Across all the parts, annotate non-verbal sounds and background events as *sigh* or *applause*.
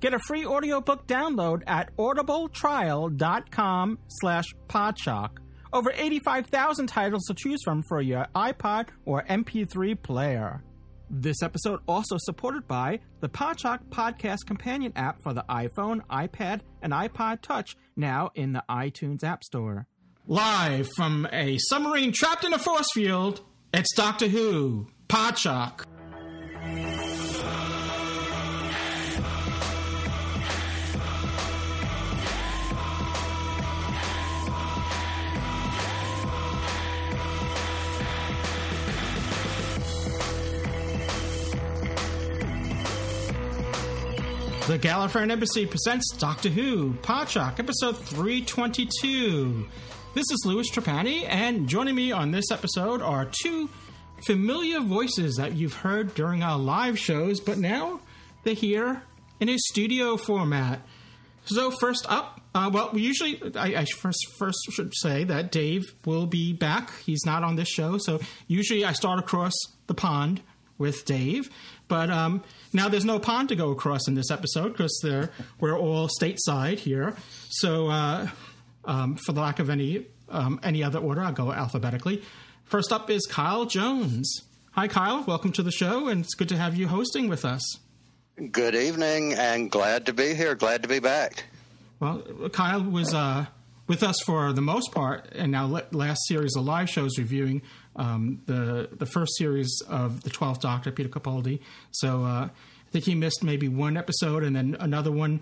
Get a free audiobook download at audibletrial.com slash podshock. Over 85,000 titles to choose from for your iPod or MP3 player. This episode also supported by the Podshock Podcast Companion app for the iPhone, iPad, and iPod Touch, now in the iTunes App Store. Live from a submarine trapped in a force field, it's Doctor Who, Podshock. The Gallifreyan Embassy presents Doctor Who, Podshock, episode 322. This is Louis Trapani, and joining me on this episode are two familiar voices that you've heard during our live shows, but now they're here in a studio format. So first up, uh, well, we usually I, I first first should say that Dave will be back. He's not on this show, so usually I start across the pond with Dave. But um, now there's no pond to go across in this episode because we're all stateside here. So, uh, um, for the lack of any um, any other order, I'll go alphabetically. First up is Kyle Jones. Hi, Kyle. Welcome to the show, and it's good to have you hosting with us. Good evening, and glad to be here. Glad to be back. Well, Kyle was uh, with us for the most part, and now last series of live shows reviewing um, the the first series of the Twelfth Doctor, Peter Capaldi. So uh, I think he missed maybe one episode, and then another one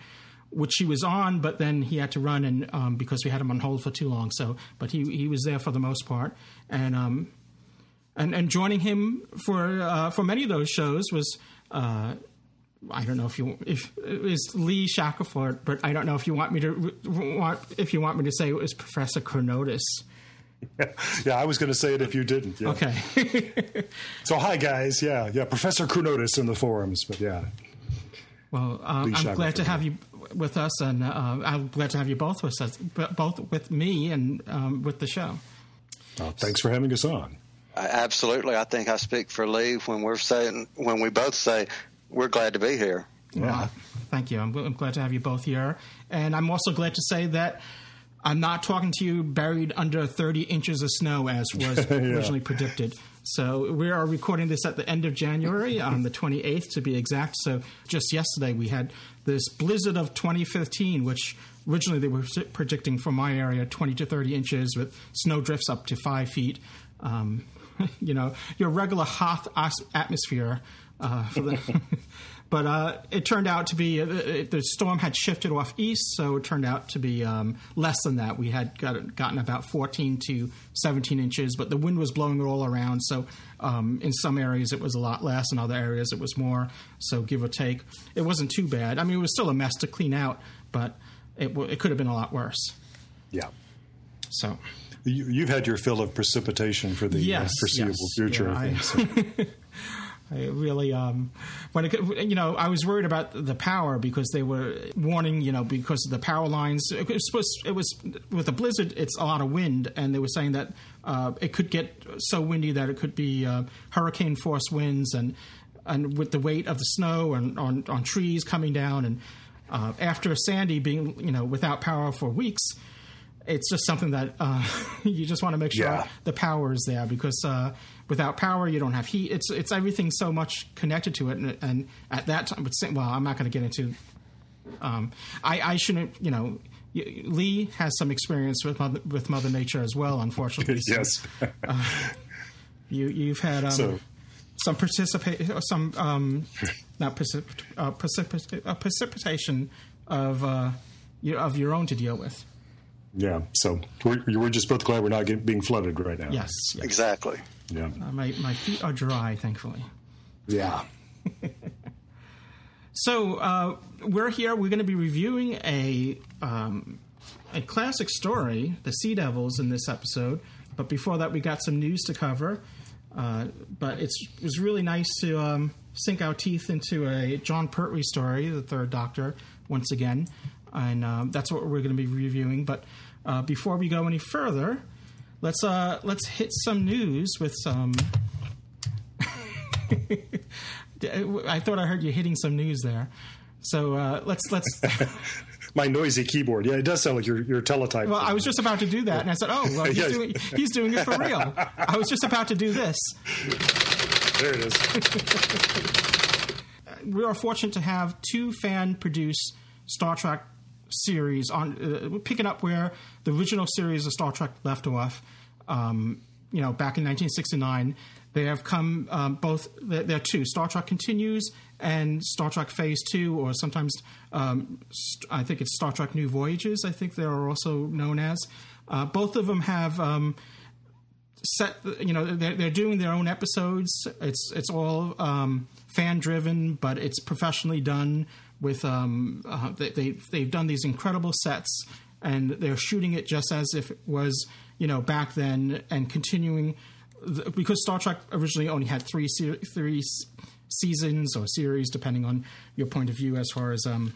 which he was on, but then he had to run and um, because we had him on hold for too long. So, but he he was there for the most part, and um, and and joining him for uh, for many of those shows was. Uh, I don't know if you if it was Lee Shackleford, but I don't know if you want me to want if you want me to say it was Professor Chronotis. *laughs* yeah, I was going to say it if you didn't. Yeah. Okay. *laughs* so hi guys, yeah, yeah, Professor Chronotis in the forums, but yeah. Well, uh, I'm glad to have you with us, and uh, I'm glad to have you both with us, both with me and um, with the show. Oh, thanks for having us on. Absolutely, I think I speak for Lee when we're saying when we both say we're glad to be here. Yeah, well, thank you. I'm, I'm glad to have you both here, and I'm also glad to say that I'm not talking to you buried under 30 inches of snow as was *laughs* yeah. originally predicted. So we are recording this at the end of January, on the 28th to be exact. So just yesterday we had this blizzard of 2015, which originally they were predicting for my area 20 to 30 inches with snow drifts up to five feet. Um, *laughs* you know, your regular hot atmosphere uh, for the. *laughs* But uh, it turned out to be uh, the storm had shifted off east, so it turned out to be um, less than that. We had got, gotten about 14 to 17 inches, but the wind was blowing it all around. So um, in some areas it was a lot less, in other areas it was more. So give or take, it wasn't too bad. I mean, it was still a mess to clean out, but it, it could have been a lot worse. Yeah. So. You, have had your fill of precipitation for the uh, yes, uh, foreseeable yes, future. Yeah, I think, so. *laughs* I really, um, when it, you know, I was worried about the power because they were warning, you know, because of the power lines. It was supposed, it was with a blizzard, it's a lot of wind, and they were saying that uh, it could get so windy that it could be uh, hurricane force winds, and and with the weight of the snow and on on trees coming down, and uh, after Sandy being, you know, without power for weeks it's just something that uh, *laughs* you just want to make sure yeah. the power is there because uh, without power you don't have heat. It's it's everything so much connected to it, and, and at that time, well, I'm not going to get into. Um, I, I shouldn't, you know. Lee has some experience with mother, with Mother Nature as well, unfortunately. *laughs* So, yes. uh, you you've had um, so. some participate some um, not precip- uh, precip- uh, precipitation of uh, of your own to deal with. Yeah, so we're, we're just both glad we're not getting, being flooded right now. Yes, yes. exactly. Yeah, uh, my my feet are dry, thankfully. Yeah. *laughs* so uh, we're here. We're going to be reviewing a um, a classic story, the Sea Devils, in this episode. But before that, we got some news to cover. Uh, but it's it was really nice to um, sink our teeth into a Jon Pertwee story, the Third Doctor, once again, and um, that's what we're going to be reviewing. But uh, before we go any further, let's uh, let's hit some news with some. *laughs* I thought I heard you hitting some news there. So uh, let's let's. *laughs* My noisy keyboard. Yeah, it does sound like your your teletype. Well, I was just about to do that, and I said, "Oh, well, he's, *laughs* doing, he's doing it for real." I was just about to do this. There it is. we are fortunate to have two fan produced Star Trek series on uh, picking up where the original series of Star Trek left off. Um, you know, back in 1969, they have come um, both. There are two: Star Trek Continues and Star Trek Phase Two, or sometimes um, st- I think it's Star Trek New Voyages. I think they are also known as. Uh, both of them have um, set. You know, they're, they're, doing their own episodes. It's it's all um, fan driven, but it's professionally done. With um, uh, they, they've they've done these incredible sets, and they're shooting it just as if it was you know back then, and continuing because Star Trek originally only had three three seasons or series, depending on your point of view as far as um,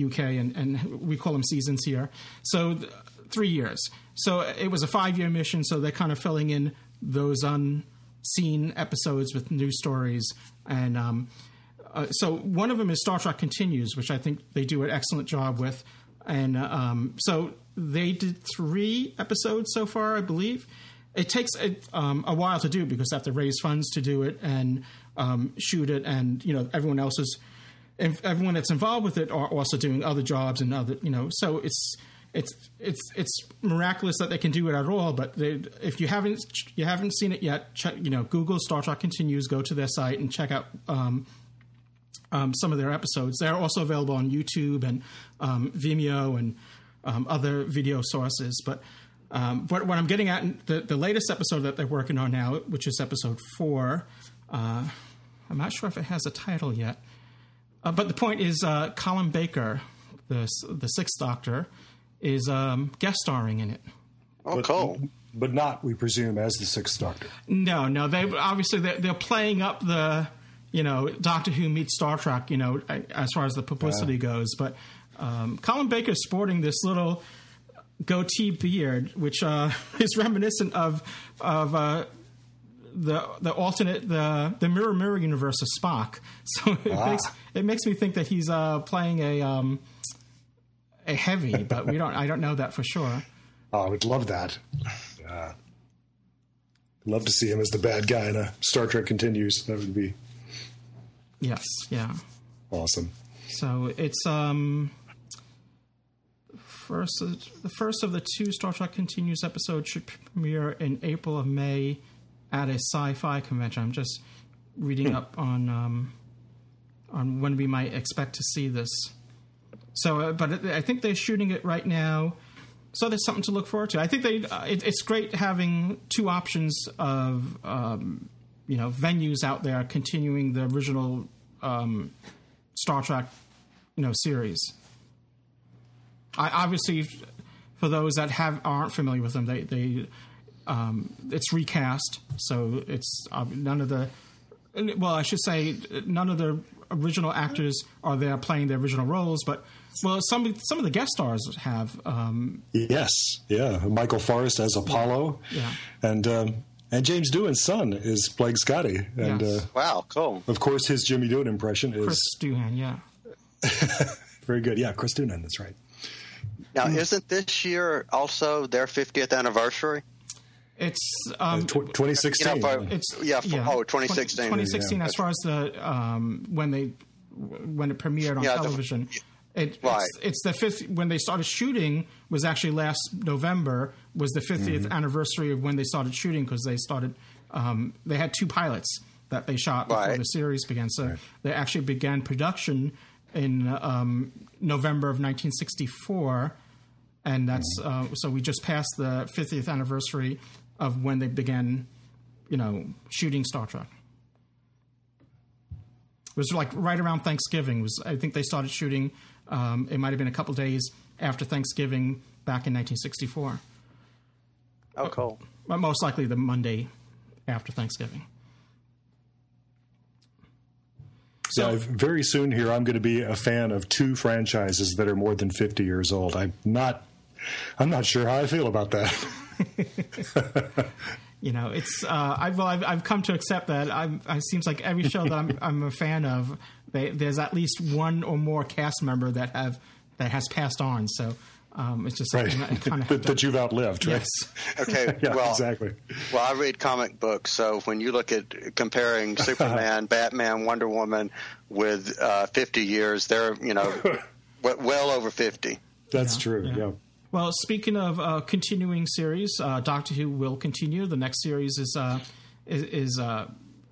UK, and, and we call them seasons here. So th- three years. So it was a five year mission. So they're kind of filling in those unseen episodes with new stories and. Um, uh, so one of them is Star Trek Continues, which I think they do an excellent job with, and um, so they did three episodes so far, I believe, it takes a, um, a while to do because they have to raise funds to do it and um, shoot it, and you know everyone else is everyone that's involved with it are also doing other jobs and other you know so it's it's it's it's miraculous that they can do it at all. But they, if you haven't you haven't seen it yet, check you know Google Star Trek continues, go to their site and check out. Um, um, some of their episodes. They're also available on YouTube and um, Vimeo and um, other video sources. But um, what, what, I'm getting at, the, the latest episode that they're working on now, which is episode four, uh, I'm not sure if it has a title yet. Uh, but the point is, uh, Colin Baker, the the Sixth Doctor, is um, guest starring in it. Oh, but, cool! But not, we presume, as the Sixth Doctor. No, no. They obviously they're, they're playing up the, you know, Doctor Who meets Star Trek. You know, as far as the publicity goes. But um, Colin Baker's sporting this little goatee beard, which uh, *laughs* is reminiscent of of uh, the the alternate the the mirror mirror universe of Spock. *laughs* So it ah. makes it makes me think that he's uh, playing a um, a heavy, but we don't. I don't know that for sure. *laughs* Oh, I would love that. love to see him as the bad guy in a Star Trek continues. That would be yes, yeah, awesome. So it's um first the first of the two Star Trek Continues episodes should premiere in April of May at a sci-fi convention. I'm just reading hmm. up on um, on when we might expect to see this. So, uh, but I think they're shooting it right now. So there's something to look forward to. I think they uh, it, it's great having two options of um, you know venues out there continuing the original um, Star Trek you know series. I, obviously, for those that have aren't familiar with them, they they um, it's recast, so it's uh, none of the well, I should say none of the original actors are there playing their original roles, but well, some some of the guest stars have. Um, yes, yeah, Michael Forest as Apollo, yeah, and. Um, and James Doohan's son is Blake Scotty. And yes. uh, wow, cool. Of course, his Jimmy Doohan impression is Chris Doohan. Yeah, *laughs* very good. Yeah, Chris Doohan. That's right. Now, isn't this year also their 50th anniversary? It's um, uh, 2016. You know, for, it's yeah, for, yeah, oh 2016. 2016 yeah. as far as the um, when they when it premiered on yeah, television. The, it, right. it's, it's, the fifth when they started shooting was actually last November was the 50th mm-hmm. anniversary of when they started shooting because they started um, they had two pilots that they shot before right. the series began so right. they actually began production in um, November of 1964, and that's uh, so we just passed the 50th anniversary of when they began, you know, shooting Star Trek. it was like right around Thanksgiving. Was I think they started shooting. Um, it might have been a couple days after Thanksgiving back in 1964. Oh, cool. But most likely the Monday after Thanksgiving. So yeah, very soon here, I'm going to be a fan of two franchises that are more than 50 years old. I'm not, I'm not sure how I feel about that. *laughs* you know, it's uh, I've, I've, I've come to accept that. I'm, it seems like every show that I'm I'm a fan of, they, there's at least one or more cast member that have that has passed on. So um, it's just right. kind of *laughs* that, that, you've outlived, right? Yes. *laughs* Okay. *laughs* yeah, well, exactly. Well, I read comic books, so when you look at comparing Superman, Batman, Wonder Woman with uh, 50 years, they're you know well over 50. That's yeah, true. Yeah. yeah. Well, speaking of uh, continuing series, uh, Doctor Who will continue. The next series is uh, is, is uh,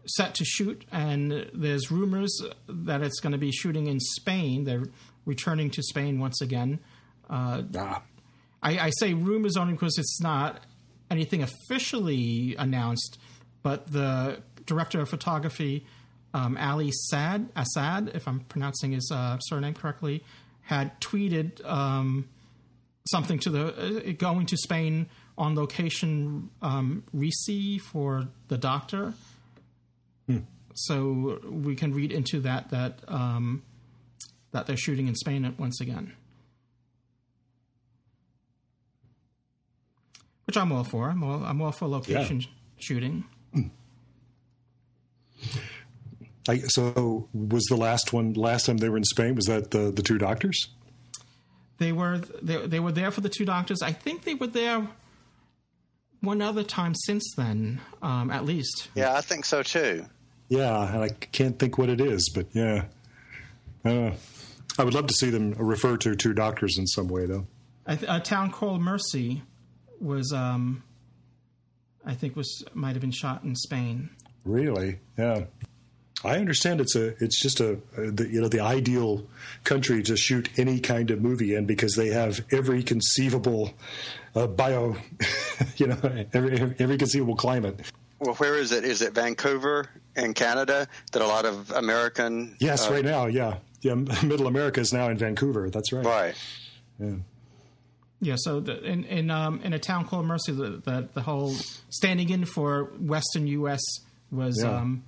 set to shoot, and there's rumors that it's going to be shooting in Spain. They're returning to Spain once again. Uh, ah. I, I, say rumors only because it's not anything officially announced, but the director of photography, um, Ali Sad Assad, if I'm pronouncing his uh, surname correctly, had tweeted um, something to the uh, going to Spain on location um, Risi for the Doctor. Hmm. So we can read into that that um, that they're shooting in Spain once again. which I'm all for. I'm all, I'm all for location yeah. shooting. I, so was the last one last time they were in Spain? Was that the the two doctors? They were they, they were there for the two doctors. I think they were there one other time since then, um, at least. Yeah, I think so too. Yeah, and I can't think what it is, but yeah, uh, I would love to see them refer to two doctors in some way, though. A, a town called Mercy was um, I think was might have been shot in Spain. Really? Yeah. I understand it's a it's just a, a the, you know the ideal country to shoot any kind of movie in because they have every conceivable uh, bio *laughs* you know every every conceivable climate. Well, where is it? Is it Vancouver in Canada that a lot of American? Yes, uh, right now, yeah, yeah. *laughs* Middle America is now in Vancouver. That's right. Right. Yeah. Yeah, so the, in in um, in a town called Mercy, the, the, the whole standing in for Western U.S. was yeah. um,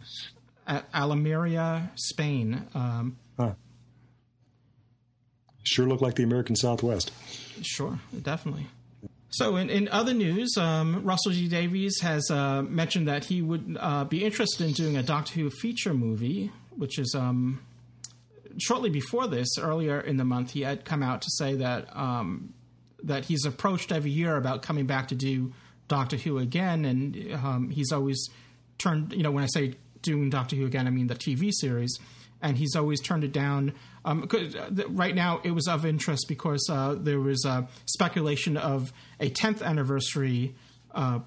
Almeria, Spain. Um, huh. Sure, looked like the American Southwest. Sure, definitely. So, in, in other news, um, Russell T Davies has uh, mentioned that he would uh, be interested in doing a Doctor Who feature movie, which is um, shortly before this, earlier in the month, he had come out to say that um, that he's approached every year about coming back to do Doctor Who again, and um, he's always turned. You know, when I say doing Doctor Who again, I mean the TV series, and he's always turned it down. Um, right now, it was of interest because uh, there was uh, speculation of a 10th anniversary uh,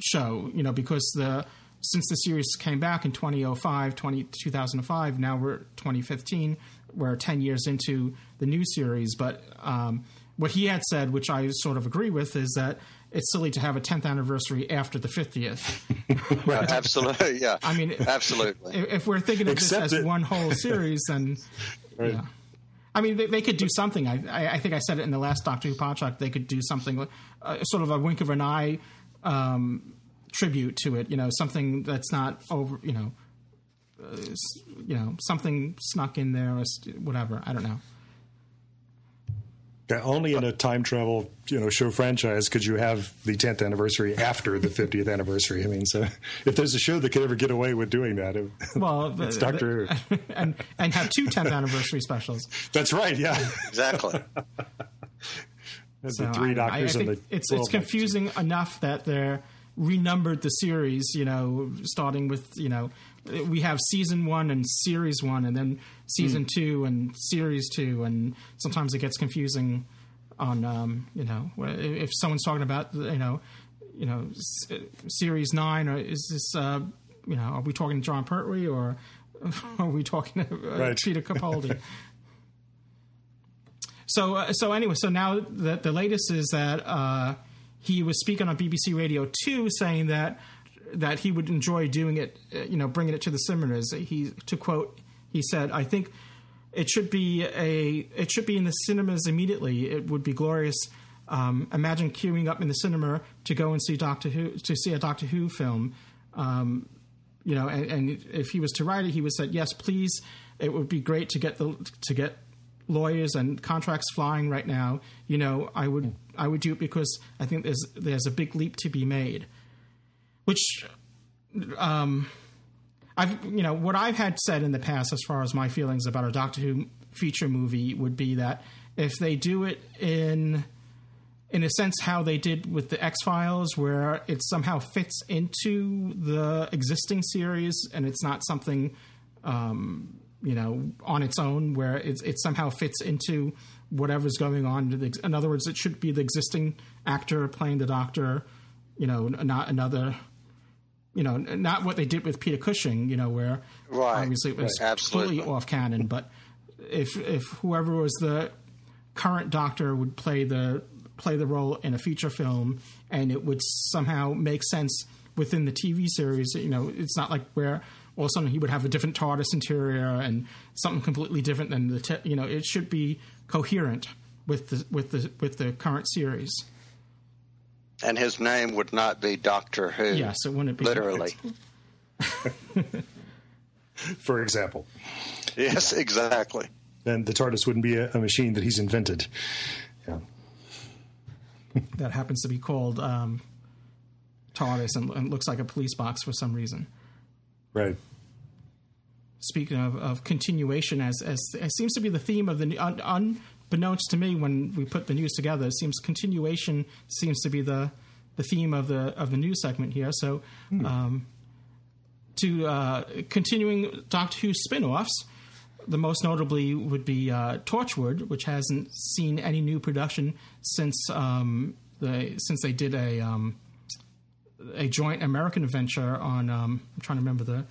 show. You know, because the since the series came back in 2005, 20, 2005, now we're 2015. We're 10 years into the new series, but um, what he had said, which I sort of agree with, is that it's silly to have a 10th anniversary after the 50th. right. *laughs* Absolutely. Yeah. I mean, absolutely. If we're thinking of Except this as it. one whole series, then *laughs* right. yeah. I mean, they, they, could do something. I, I, think I said it in the last Doctor Who podcast. They could do something, uh, sort of a wink of an eye um, tribute to it. You know, something that's not over. You know, uh, you know, something snuck in there or whatever. I don't know. Yeah, only in a time travel, you know, show franchise could you have the 10th anniversary after the 50th anniversary. I mean, so if there's a show that could ever get away with doing that, it, well, *laughs* it's the, Doctor Who. *laughs* and and have two 10th anniversary specials. That's right. Yeah, exactly. *laughs* so the three doctors I, I the it's it's confusing enough that they're renumbered the series. You know, starting with you know we have season one and series one, and then season mm. two and series two, and sometimes it gets confusing on um, you know if someone's talking about you know you know series nine, or is this uh, you know are we talking to Jon Pertwee or *laughs* are we talking uh, right. Peter Capaldi? *laughs* so uh, so anyway, so now the the latest is that uh, he was speaking on BBC Radio two, saying that that he would enjoy doing it, uh, you know, bringing it to the cinemas. He to quote he said, "I think it should be a it should be in the cinemas immediately. It would be glorious." Um, imagine queuing up in the cinema to go and see Doctor Who to see a Doctor Who film. Um, you know, and, and, if he was to write it, he would say, "Yes, please. It would be great to get the to get lawyers and contracts flying right now. You know, I would I would do it because I think there's there's a big leap to be made." Which, um, I've you know what I've had said in the past as far as my feelings about a Doctor Who feature movie would be that if they do it in in a sense how they did with the X Files, where it somehow fits into the existing series and it's not something um, you know on its own, where it, it somehow fits into whatever's going on. In other words, it should be the existing actor playing the Doctor, you know, not another. You know, not what they did with Peter Cushing. You know, where right, obviously it was right, completely off canon. But if if whoever was the current Doctor would play the play the role in a feature film, and it would somehow make sense within the TV series. You know, it's not like where all of a sudden he would have a different TARDIS interior and something completely different than the. Te- you know, it should be coherent with the with the with the current series. And his name would not be Doctor Who. Yes, it wouldn't be literally. *laughs* For example. Yes, exactly. And the TARDIS wouldn't be a, a machine that he's invented. Yeah *laughs* that happens to be called um, TARDIS and, and, looks like a police box for some reason. Right. Speaking of, of continuation, as, as, as seems to be the theme of the un, unbeknownst to me when we put the news together, it seems continuation seems to be the the theme of the of the news segment here. So, hmm. um, to uh, continuing Doctor Who spin-offs the most notably would be uh, Torchwood, which hasn't seen any new production since um, the since they did a um, a joint American venture on. Um, I'm trying to remember the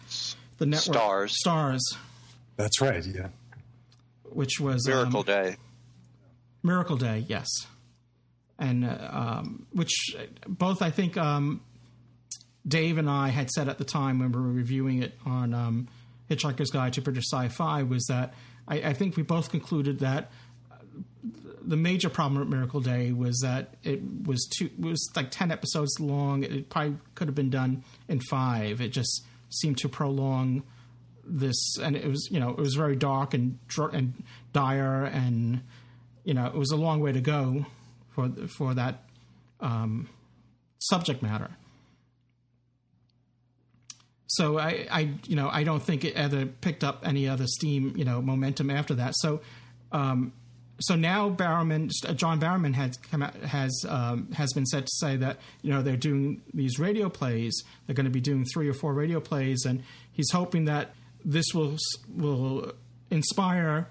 the network stars. Starz. That's right. Yeah. Which was Miracle um, Day. Miracle Day, yes, and uh, um, which both I think um, Dave and I had said at the time when we were reviewing it on Hitchhiker's Guide to British Sci-Fi was that I, I think we both concluded that the major problem with Miracle Day was that it was too it was like ten episodes long. It probably could have been done in five. It just seemed to prolong this, and it was you know it was very dark and and dire, and you know it was a long way to go for for that um, subject matter so I, I, you know, I don't think it ever picked up any other steam, you know, momentum after that. So, um, so now Barrowman, John Barrowman has come out, has um, has been said to say that you know they're doing these radio plays. They're going to be doing three or four radio plays, and he's hoping that this will will inspire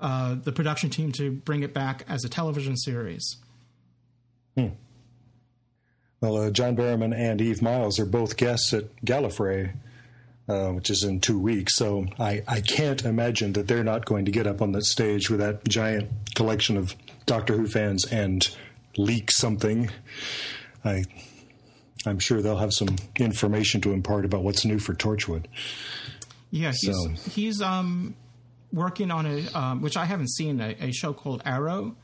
uh, the production team to bring it back as a television series. Hmm. Well, uh, John Barrowman and Eve Miles are both guests at Gallifrey, uh, which is in two weeks. So I, I can't imagine that they're not going to get up on that stage with that giant collection of Doctor Who fans and leak something. I, I'm sure they'll have some information to impart about what's new for Torchwood. Yeah, he's so. he's um, working on a um, which I haven't seen a, a show called Arrow.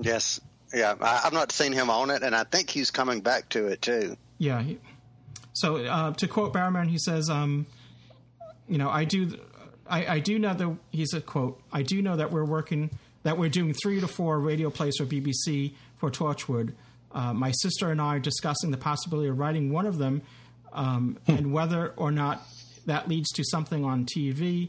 Yes, yeah, I, have not seen him on it, and I think he's coming back to it too. Yeah. So uh, to quote Barrowman, he says, um, "You know, I do, I, I do know that he's a quote. I do know that we're working, that we're doing three to four radio plays for BBC for Torchwood. Uh, my sister and I are discussing the possibility of writing one of them, um, hmm. and whether or not that leads to something on TV.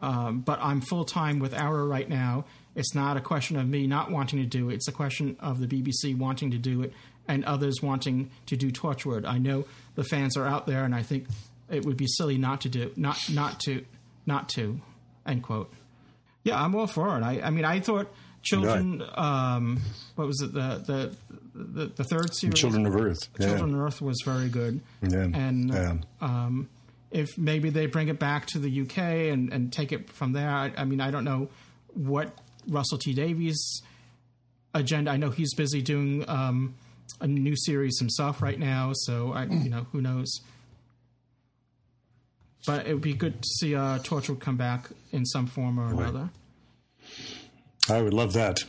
Um, but I'm full time with Arrow right now." It's not a question of me not wanting to do it. It's a question of the BBC wanting to do it and others wanting to do Torchwood. I know the fans are out there, and I think it would be silly not to do not not to not to end quote. Yeah, I'm all for it. I, I mean, I thought Children. Um, what was it? The, the the the third series. Children of Earth. Children yeah. of Earth was very good. Yeah. And yeah. Um, if maybe they bring it back to the UK and, and take it from there, I, I mean, I don't know what Russell T Davies' agenda. I know he's busy doing um, a new series himself right now, so I, you know, who knows. but it would be good to see uh, Torchwood come back in some form or another. I would love that.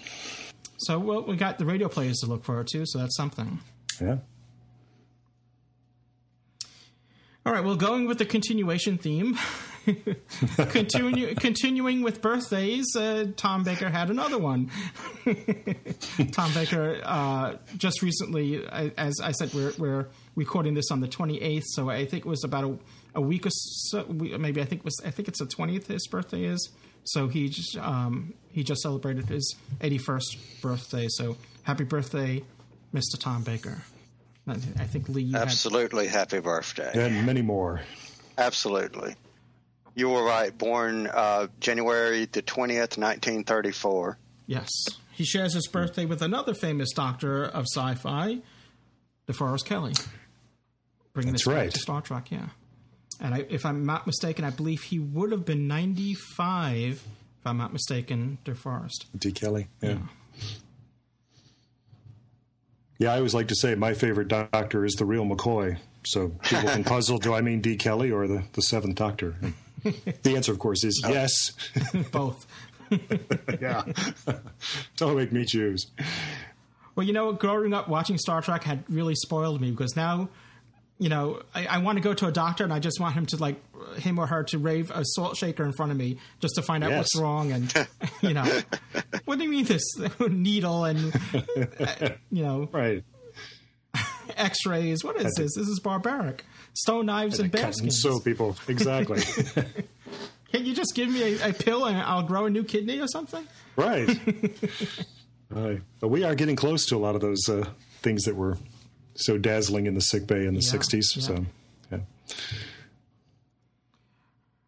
So well, we got the radio players to look forward to, so that's something. Yeah. All right, well, going with the continuation theme, *laughs* Continue, continuing with birthdays, uh, Tom Baker had another one. *laughs* Tom Baker uh, just recently, as I said, we're, we're recording this on the 28th, so I think it was about a, a week or so, maybe I think was I think it's the 20th his birthday is. So he just um, he just celebrated his 81st birthday. So happy birthday, Mr. Tom Baker. I think Lee. Absolutely had... happy birthday. And many more. Absolutely. You were right. Born uh, January the 20th, 1934. Yes. He shares his birthday with another famous doctor of sci fi, DeForest Kelley. Bringing That's us right. to Star Trek, yeah. And I, if I'm not mistaken, I believe he would have been 95, if I'm not mistaken, DeForest. D. Kelly, yeah. yeah. Yeah, I always like to say my favorite doctor is the real McCoy. So people can *laughs* puzzle, do I mean D. Kelly or the, the seventh doctor? the answer, of course, is oh. yes. *laughs* Both. *laughs* yeah. Don't make me choose. Well, you know, growing up watching Star Trek had really spoiled me because now, you know, I, I, want to go to a doctor and I just want him to like him or her to rave a salt shaker in front of me just to find out yes. what's wrong and *laughs* you know, what do you mean this *laughs* needle and you know, right. *laughs* X-rays. What is this? This is barbaric. Stone knives and, and bearskins. So people exactly. Can't you just give me a, a, pill and I'll grow a new kidney or something? Right. right. But we are getting close to a lot of those uh, things that were so dazzling in the sick bay in the yeah, 60s. Yeah. So, yeah.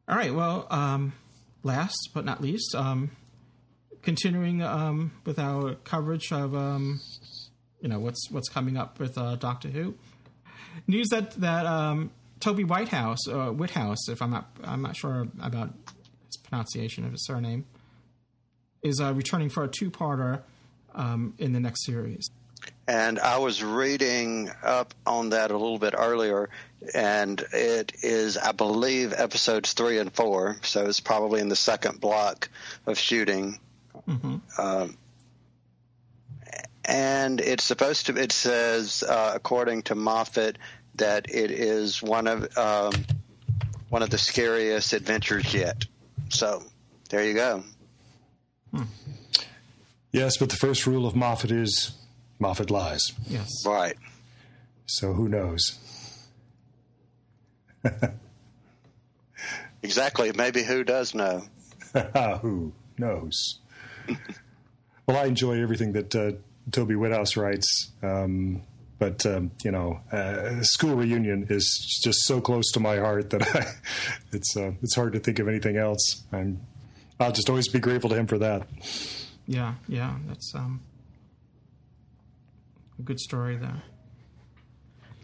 All right. Well, um, last but not least, um, continuing um, with our coverage of um, you know what's what's coming up with uh, Doctor Who. News that that um, Toby Whitehouse, uh, Whithouse, if I'm not I'm not sure about his pronunciation of his surname, is uh, returning for a two-parter um, in the next series. And I was reading up on that a little bit earlier, and it is, I believe, episodes three and four. So it's probably in the second block of shooting. Mm-hmm. Um, and it's supposed to. It says, uh, according to Moffat, that it is one of um, one of the scariest adventures yet. So there you go. Hmm. Yes, but the first rule of Moffat is Moffat lies. Yes. Right. So who knows? *laughs* exactly. Maybe who does know? *laughs* who knows? *laughs* well, I enjoy everything that uh, Toby Whithouse writes. Um, but um, you know, uh, school reunion is just so close to my heart that I, it's uh, it's hard to think of anything else. And I'll just always be grateful to him for that. Yeah, yeah, that's um, a good story there.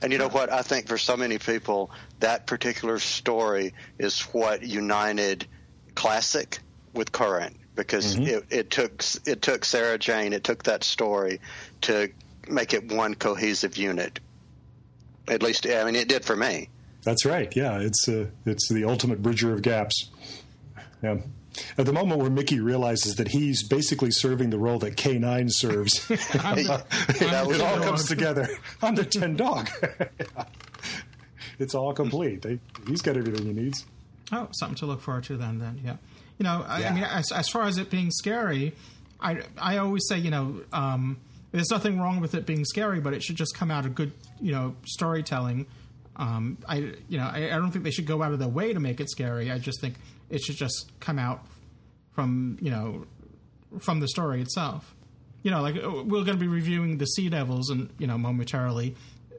And you know what? I think for so many people, that particular story is what united classic with current because mm-hmm. it, it took it took Sarah Jane, it took that story to make it one cohesive unit. At least, I mean, it did for me. That's right. Yeah, it's uh, it's the ultimate bridger of gaps. Yeah. At the moment where Mickey realizes that he's basically serving the role that K9 serves, *laughs* *laughs* the, it all comes together. I'm the 10 dog. *laughs* it's all complete. They, he's got everything he needs. Oh, something to look forward to then. Then, yeah you know, I, yeah. I mean, as, as far as it being scary, I I always say, you know, um, there's nothing wrong with it being scary, but it should just come out of good, you know, storytelling. Um, I you know, I, I don't think they should go out of their way to make it scary. I just think it should just come out from you know from the story itself. You know, like uh, we're going to be reviewing the Sea Devils, and you know, momentarily,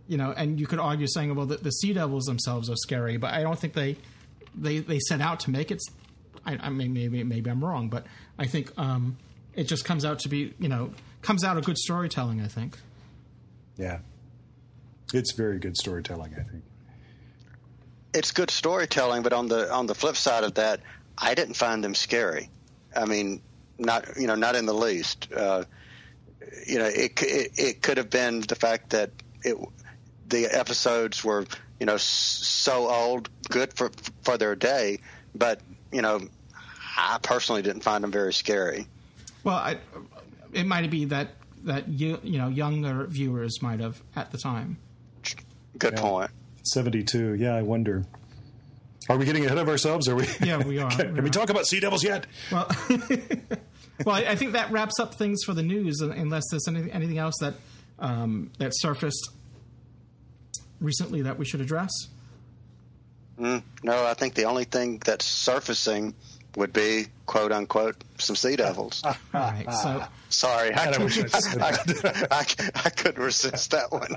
you know, and you could argue saying, well, the, the Sea Devils themselves are scary, but I don't think they they they set out to make it I, I mean, maybe maybe I'm wrong, but I think um, it just comes out to be you know comes out of good storytelling. I think. Yeah, it's very good storytelling. I think it's good storytelling, but on the on the flip side of that, I didn't find them scary. I mean, not you know not in the least. Uh, you know, it, it it could have been the fact that it the episodes were you know so old good for for their day, but you know, I personally didn't find them very scary. Well, I, it might be that that you you know younger viewers might have at the time. Good Yeah. point. 72. Yeah, I wonder. Are we getting ahead of ourselves? Are we? Yeah, we are. *laughs* Can, We can we are. talk about Sea Devils yet? Well, *laughs* well, I, I think that wraps up things for the news, unless there's anything, anything else that um, that surfaced recently that we should address. Mm, no, I think the only thing that's surfacing would be quote unquote some sea devils. All right, so *laughs* Sorry, I, I I'd I, I, I couldn't resist that one.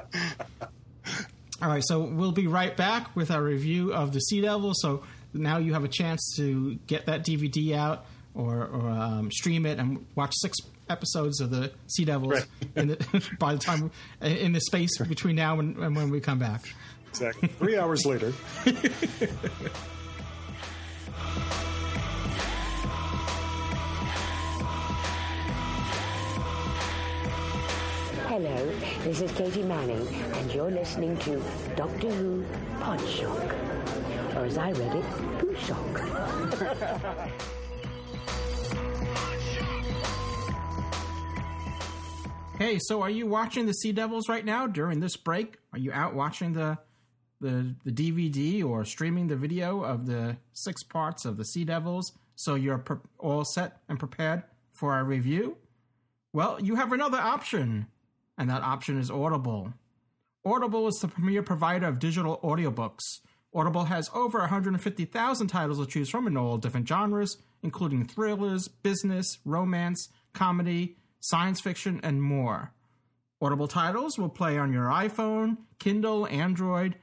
All right, so we'll be right back with our review of the Sea Devil. So now you have a chance to get that DVD out or, or um, stream it and watch six episodes of the Sea Devils Right. in the, *laughs* by the time in the space between now and, and when we come back. Exactly. Three hours later. *laughs* Hello, this is Katy Manning, and you're listening to Doctor Who Podshock. Or as I read it, Poo Shock. Hey, so are you watching the Sea Devils right now during this break? Are you out watching the the the DVD or streaming the video of the six parts of the Sea Devils so you're pre- all set and prepared for our review? Well, you have another option, and that option is Audible. Audible is the premier provider of digital audiobooks. Audible has over 150,000 titles to choose from in all different genres, including thrillers, business, romance, comedy, science fiction, and more. Audible titles will play on your iPhone, Kindle, Android,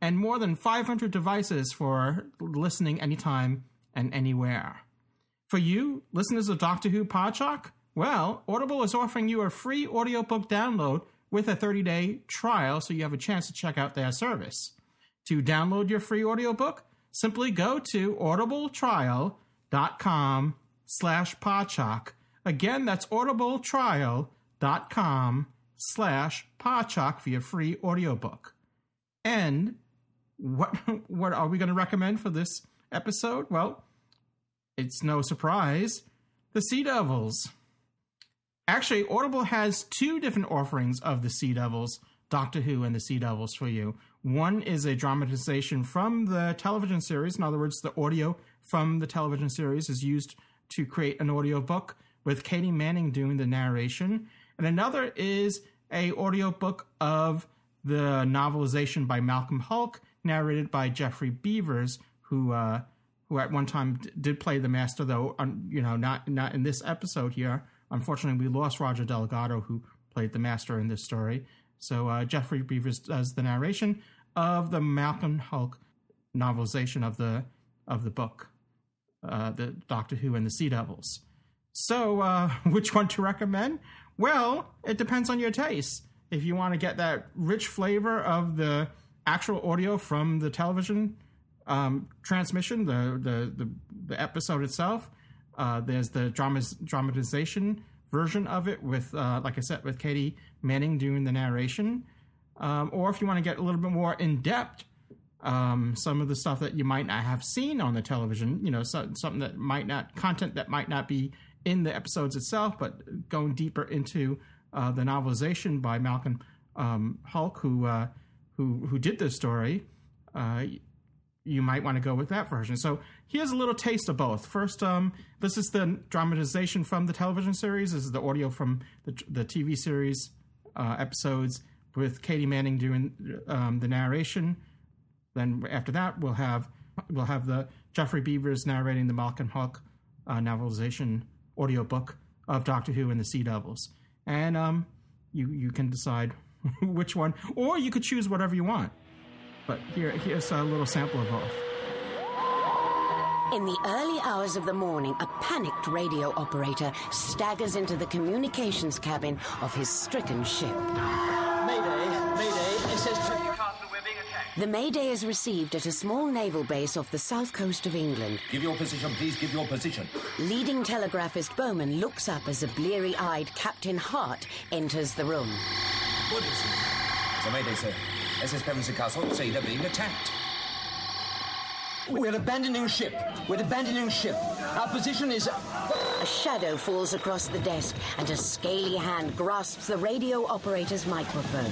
and more than 500 devices for listening anytime and anywhere. For you, listeners of Doctor Who Podshock, well, Audible is offering you a free audiobook download with a 30-day trial so you have a chance to check out their service. To download your free audiobook, simply go to audibletrial.com slash podshock. Again, that's audibletrial.com slash podshock for your free audiobook. And what *laughs* what are we going to recommend for this episode? Well, it's no surprise, the Sea Devils. Actually, Audible has two different offerings of the Sea Devils, Doctor Who and the Sea Devils for you. One is a dramatization from the television series. In other words, the audio from the television series is used to create an audiobook with Katy Manning doing the narration. And another is a audiobook of the novelization by Malcolm Hulke, narrated by Geoffrey Beevers, who uh, who at one time d- did play the master, though um, you know not not in this episode here. Unfortunately, we lost Roger Delgado, who played the master in this story. So uh, Geoffrey Beevers does the narration of the Malcolm Hulke novelization of the of the book, uh, the Doctor Who and the Sea Devils. So, uh, *laughs* which one to recommend? Well, it depends on your taste. If you want to get that rich flavor of the actual audio from the television um, transmission, the, the the the episode itself, uh, there's the dramas, dramatization version of it with, uh, like I said, with Katy Manning doing the narration. Um, or if you want to get a little bit more in depth, um, some of the stuff that you might not have seen on the television, you know, so, something that might not, content that might not be in the episodes itself, but going deeper into uh, the novelization by Malcolm um, Hulke, who uh, who who did this story. You might want to go with that version. So here's a little taste of both. First, um, this is the dramatization from the television series. This is the audio from the, the TV series uh, episodes with Katy Manning doing um, the narration. Then after that, we'll have we'll have the Geoffrey Beevers narrating the Malcolm Hulke uh, novelization audiobook of Doctor Who and the Sea Devils. And um, you you can decide *laughs* which one, or you could choose whatever you want. But here here's a little sample of both. In the early hours of the morning, a panicked radio operator staggers into the communications cabin of his stricken ship. Mayday, Mayday, it says Newcastle, we're being attacked. The Mayday is received at a small naval base off the south coast of England. Give your position, please. Give your position. Leading telegraphist Bowman looks up as a bleary eyed Captain Hart enters the room. What is it? It's a mayday, sir. SS Pevensey Castle say they're being attacked. We're abandoning ship. We're abandoning ship. Our position is. A shadow falls across the desk, and a scaly hand grasps the radio operator's microphone.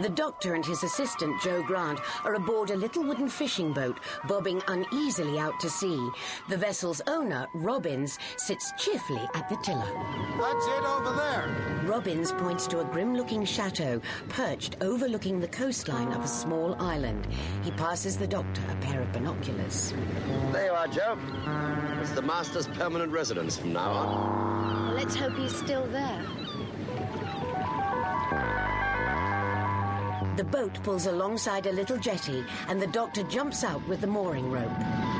The doctor and his assistant, Jo Grant, are aboard a little wooden fishing boat, bobbing uneasily out to sea. The vessel's owner, Robbins, sits cheerfully at the tiller. That's it over there. Robbins points to a grim looking chateau perched overlooking the coastline of a small island. He passes the doctor a pair of binoculars. There you are, Jo. It's the master's permanent residence from now on. Let's hope he's still there. The boat pulls alongside a little jetty, and the doctor jumps out with the mooring rope.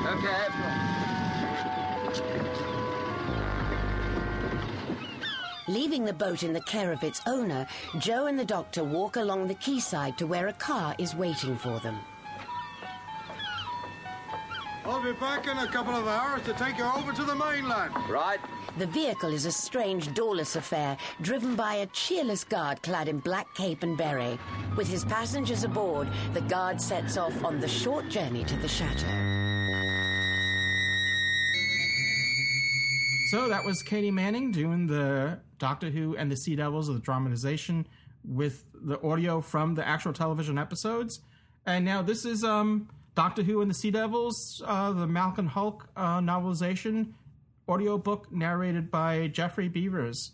Okay. Leaving the boat in the care of its owner, Jo and the doctor walk along the quayside to where a car is waiting for them. I'll be back in a couple of hours to take you over to the mainland. Right. The vehicle is a strange, doorless affair, driven by a cheerless guard clad in black cape and beret. With his passengers aboard, the guard sets off on the short journey to the chateau. So that was Katy Manning doing the Doctor Who and the Sea Devils of the dramatization with the audio from the actual television episodes. And now this is um, Doctor Who and the Sea Devils, uh, the Malcolm Hulke uh, novelization audiobook narrated by Geoffrey Beevers.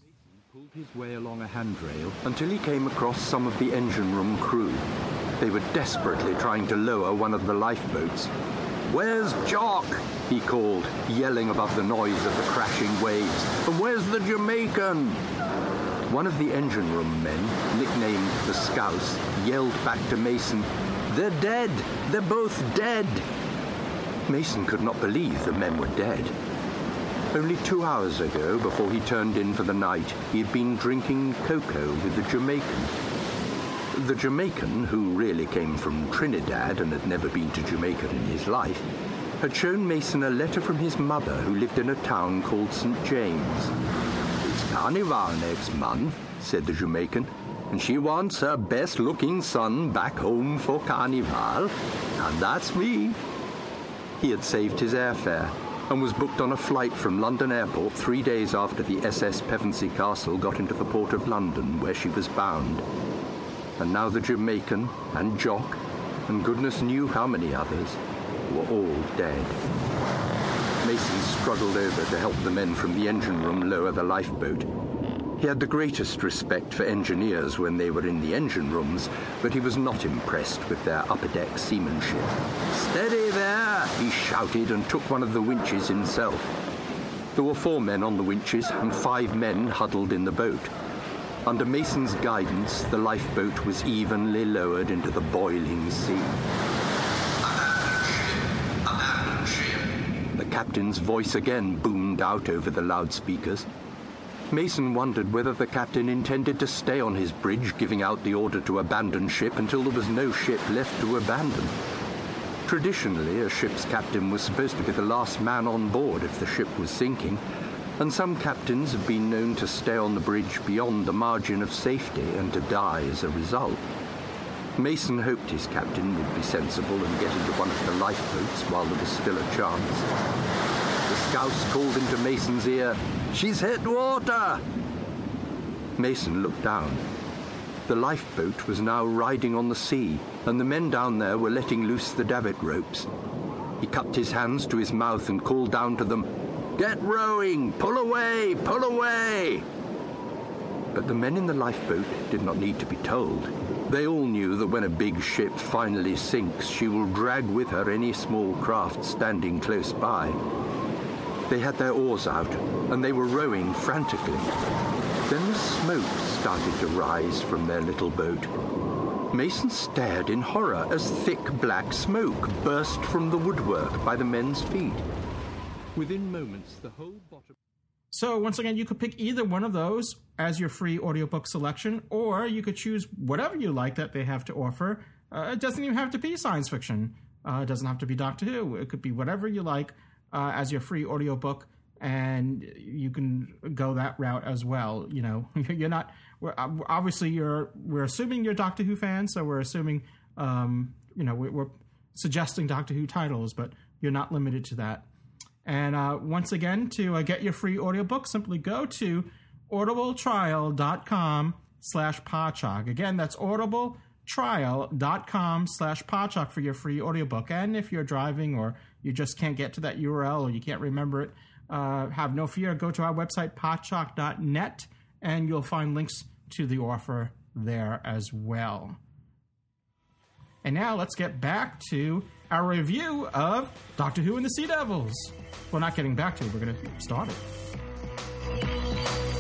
pulled his way along a handrail until he came across some of the engine room crew. They were desperately trying to lower one of the lifeboats. Where's Jock? he called, yelling above the noise of the crashing waves. And where's the Jamaican? One of the engine room men, nicknamed the Scouse, yelled back to Mason, They're dead! They're both dead! Mason could not believe the men were dead. Only two hours ago, before he turned in for the night, he had been drinking cocoa with the Jamaican. The Jamaican, who really came from Trinidad and had never been to Jamaica in his life, had shown Mason a letter from his mother who lived in a town called St. James. It's Carnival next month, said the Jamaican, she wants her best looking son back home for Carnival, and that's me. He had saved his airfare and was booked on a flight from London Airport three days after the SS Pevensey Castle got into the port of London, where she was bound. And now the Jamaican and Jock, and goodness knew how many others, were all dead. Mason struggled over to help the men from the engine room lower the lifeboat. He had the greatest respect for engineers when they were in the engine rooms, but he was not impressed with their upper deck seamanship. Steady there, he shouted and took one of the winches himself. There were four men on the winches and five men huddled in the boat. Under Mason's guidance, the lifeboat was evenly lowered into the boiling sea. The captain's voice again boomed out over the loudspeakers. Mason wondered whether the captain intended to stay on his bridge, giving out the order to abandon ship until there was no ship left to abandon. Traditionally, a ship's captain was supposed to be the last man on board if the ship was sinking, and some captains have been known to stay on the bridge beyond the margin of safety and to die as a result. Mason hoped his captain would be sensible and get into one of the lifeboats while there was still a chance. Scouse called into Mason's ear, She's hit water! Mason looked down. The lifeboat was now riding on the sea, and the men down there were letting loose the davit ropes. He cupped his hands to his mouth and called down to them, Get rowing! Pull away! Pull away! But the men in the lifeboat did not need to be told. They all knew that when a big ship finally sinks, she will drag with her any small craft standing close by. They had their oars out, and they were rowing frantically. Then the smoke started to rise from their little boat. Mason stared in horror as thick black smoke burst from the woodwork by the men's feet. Within moments, the whole bottom. So, once again, you could pick either one of those as your free audiobook selection, or you could choose whatever you like that they have to offer. Uh, it doesn't even have to be science fiction, uh, it doesn't have to be Doctor Who. It could be whatever you like uh, as your free audiobook, and you can go that route as well. You know, *laughs* you're not, we're, obviously, you're, we're assuming you're Doctor Who fans, so we're assuming, um, you know, we're, suggesting Doctor Who titles, but you're not limited to that. And uh, once again, to uh, get your free audiobook, simply go to audibletrial.com slash Podshock. Again, that's audibletrial.com slash Podshock for your free audiobook. And if you're driving or you just can't get to that URL or you can't remember it, uh, have no fear. Go to our website, podshock.net, and you'll find links to the offer there as well. And now let's get back to our review of Doctor Who and the Sea Devils. We're not getting back to it, we're going to start it.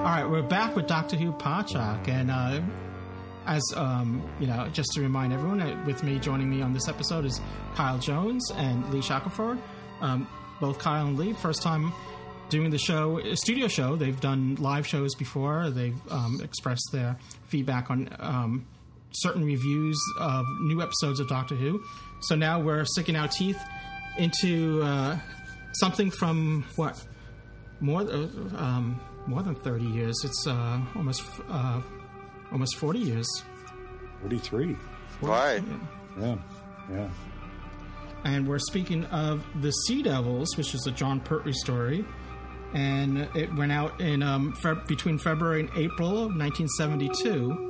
All right, we're back with Doctor Who Podshock, and uh, as um, you know, just to remind everyone, uh, with me joining me on this episode is Kyle Jones and Lee Shackleford. Um, both Kyle and Lee, first time doing the show, a studio show. They've done live shows before. They've um, expressed their feedback on um, certain reviews of new episodes of Doctor Who. So now we're sticking our teeth into uh, something from what more uh, um, more than thirty years. It's uh, almost uh, almost forty years. Forty-three. Right. Yeah. Yeah. And we're speaking of the Sea Devils, which is a Jon Pertwee story, and it went out in um, Feb- between February and April of 1972.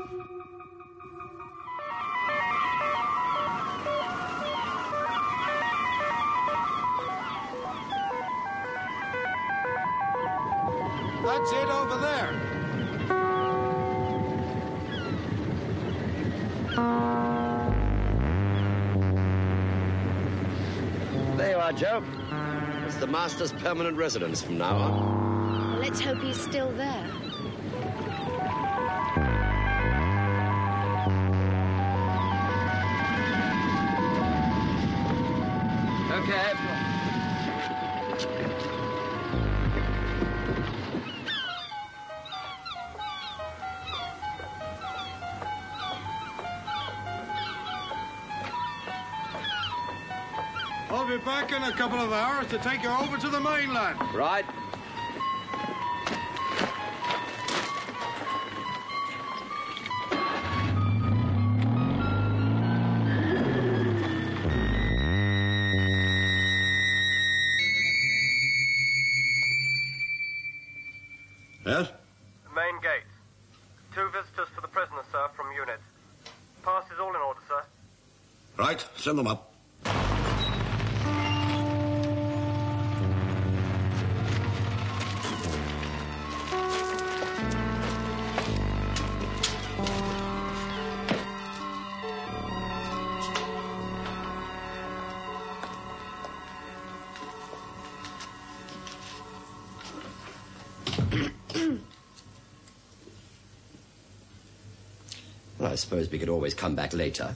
Master's permanent residence from now on. Let's hope he's still there. In a couple of hours to take you over to the mainland. Right. Yes? Main gate. Two visitors for the prisoner, sir, from unit. Pass is all in order, sir. Right, send them up. Suppose we could always come back later.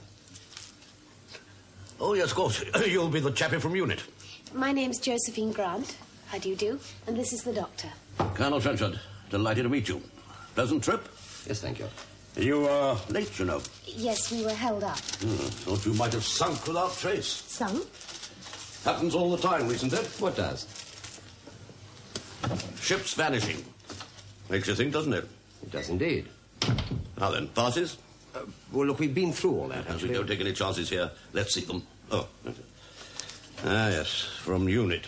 Oh, yes, of course. *clears throat* You'll be the chappie from unit. My name's Josephine Grant. How do you do? And this is the doctor. Colonel Trenchard, delighted to meet you. Pleasant trip? Yes, thank you. You are late, you know. Yes, we were held up. Hmm, thought you might have sunk without trace. Sunk? Happens all the time, isn't it? What does? Ships vanishing. Makes you think, doesn't it? It does indeed. Now then, passes? Well, look, we've been through all that, As haven't we we? don't take any chances here. Let's see them. Oh. Ah, yes, from unit.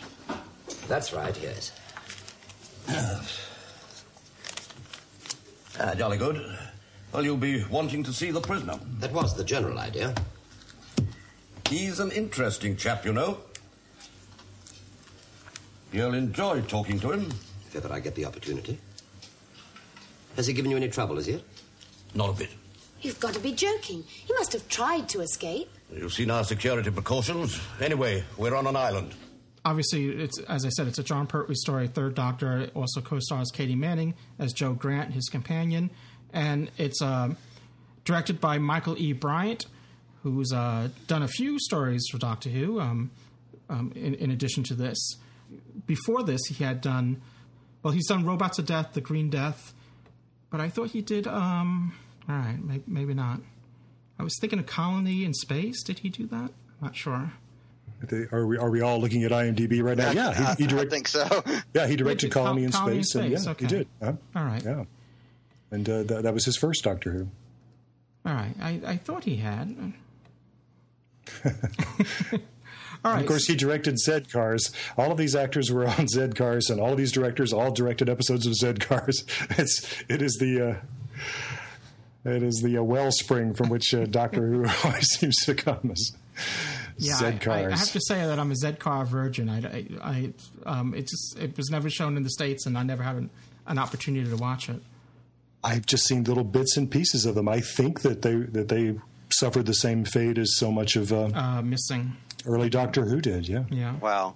That's right, yes. Ah, jolly good. Well, you'll be wanting to see the prisoner. That was the general idea. He's an interesting chap, you know. You'll enjoy talking to him. If ever I get the opportunity. Has he given you any trouble as yet? Not a bit. You've got to be joking. He must have tried to escape. You've seen our security precautions. Anyway, we're on an island. Obviously, it's as I said, it's a Jon Pertwee story. Third Doctor It also co-stars Katy Manning as Jo Grant, his companion, and it's um, directed by Michael E. Briant, who's uh, done a few stories for Doctor Who. Um, um, in, in addition to this, before this, he had done well. He's done Robots of Death, The Green Death, but I thought he did. Um, all right, maybe, maybe not. I was thinking of Colony in Space. Did he do that? I'm not sure. Are we are we all looking at IMDb right now? Yeah, he, he *laughs* direct, I think so. Yeah, he directed Colony in Colony Space, in and yeah, okay. he did. Huh? All right. Yeah, and uh, that, that was his first Doctor Who. All right. I, I thought he had. *laughs* all right. Of course, he directed Z Cars. All of these actors were on Z Cars, and all of these directors all directed episodes of Z Cars. *laughs* It's it is the. Uh, it is the uh, wellspring from which uh, Doctor Who *laughs* always seems to come as yeah, Z I, cars. I, have to say that I'm a Z car virgin. I, I, I um, it just it was never shown in the states, and I never had an, an opportunity to watch it. I've just seen little bits and pieces of them. I think that they that they suffered the same fate as so much of uh, uh, missing early Doctor Who did. Yeah. Yeah. Wow.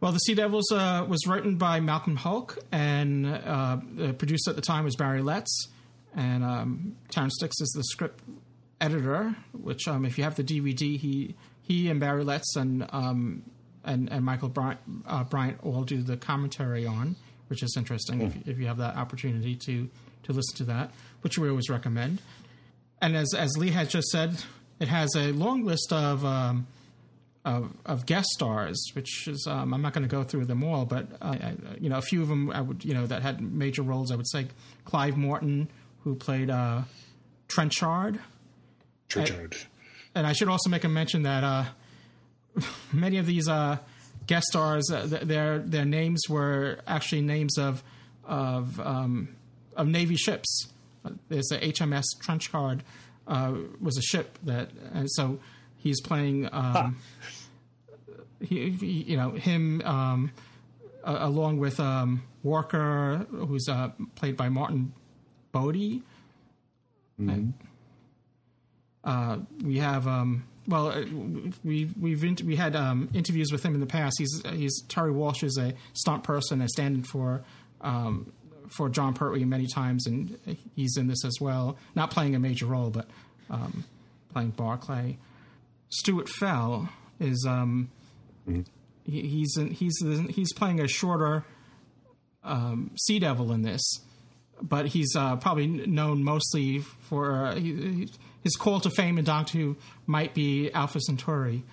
Well, The Sea Devils uh, was written by Malcolm Hulke, and uh, the producer at the time was Barry Letts, and um, Terrance Dicks the script editor. Which, um, if you have the DVD, he he and Barry Letts and um, and and Michael Briant, uh, Briant all do the commentary on, which is interesting. Mm. If, if you have that opportunity to to listen to that, which we always recommend. And as as Lee has just said, it has a long list of. Um, of, of guest stars, which is um, I'm not going to go through them all, but uh, I, you know a few of them I would you know that had major roles. I would say Clive Morton, who played uh, Trenchard. Trenchard. And, and, I should also make a mention that uh, *laughs* many of these uh, guest stars, uh, their their names were actually names of of um, of Navy ships. There's a HMS Trenchard uh, was a ship that, and so he's playing um, he, he, you know him um, uh, along with um, Walker who's uh, played by Martin Boddey. Mm-hmm. uh, we have um, well we we've inter- we had um, interviews with him in the past. He's he's Terry Walsh is a stunt person and standing for um, for Jon Pertwee many times and he's in this as well. Not playing a major role but um, playing Barclay Stuart Fell is um, mm-hmm. he, he's in, he's he's playing a shorter um, Sea Devil in this, but he's uh, probably known mostly for uh, he, his call to fame in Doctor Who might be Alpha Centauri,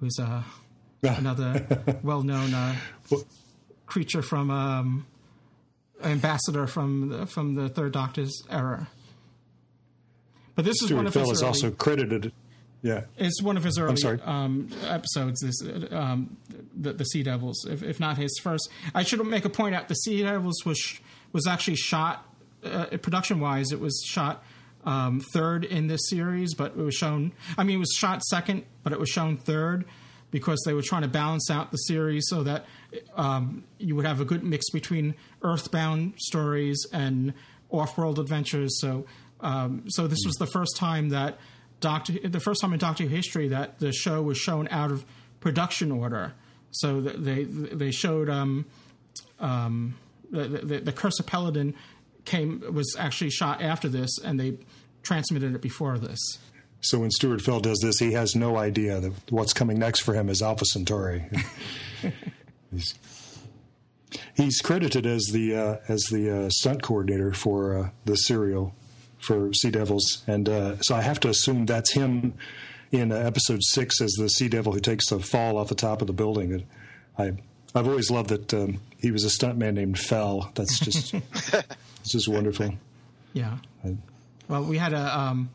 who's uh, *laughs* another well-known uh, creature from um, ambassador from the, from the Third Doctor's era. But this Stuart is one of Fell his is also credited yeah, it's one of his early um, episodes. This um, the, the Sea Devils, if, if, not his first. I should make a point out: the Sea Devils was was actually shot uh, production wise. It was shot um, third in this series, but it was shown. I mean, it was shot second, but it was shown third because they were trying to balance out the series so that um, you would have a good mix between Earthbound stories and off-world adventures. So, um, so this was the first time that. Doctor, the first time in Doctor Who history that the show was shown out of production order. So they they showed um, um, the, the, the Curse of Peladon came was actually shot after this, and they transmitted it before this. So when Stuart Fell does this, he has no idea that what's coming next for him is Alpha Centauri. *laughs* he's, he's, credited as the uh, as the uh, stunt coordinator for uh, the serial for Sea Devils, and uh, so I have to assume that's him in uh, episode six as the Sea Devil who takes the fall off the top of the building. And I I've always loved that um, he was a stuntman named Fell. That's just *laughs* it's just wonderful. Yeah. I, well, we had a um,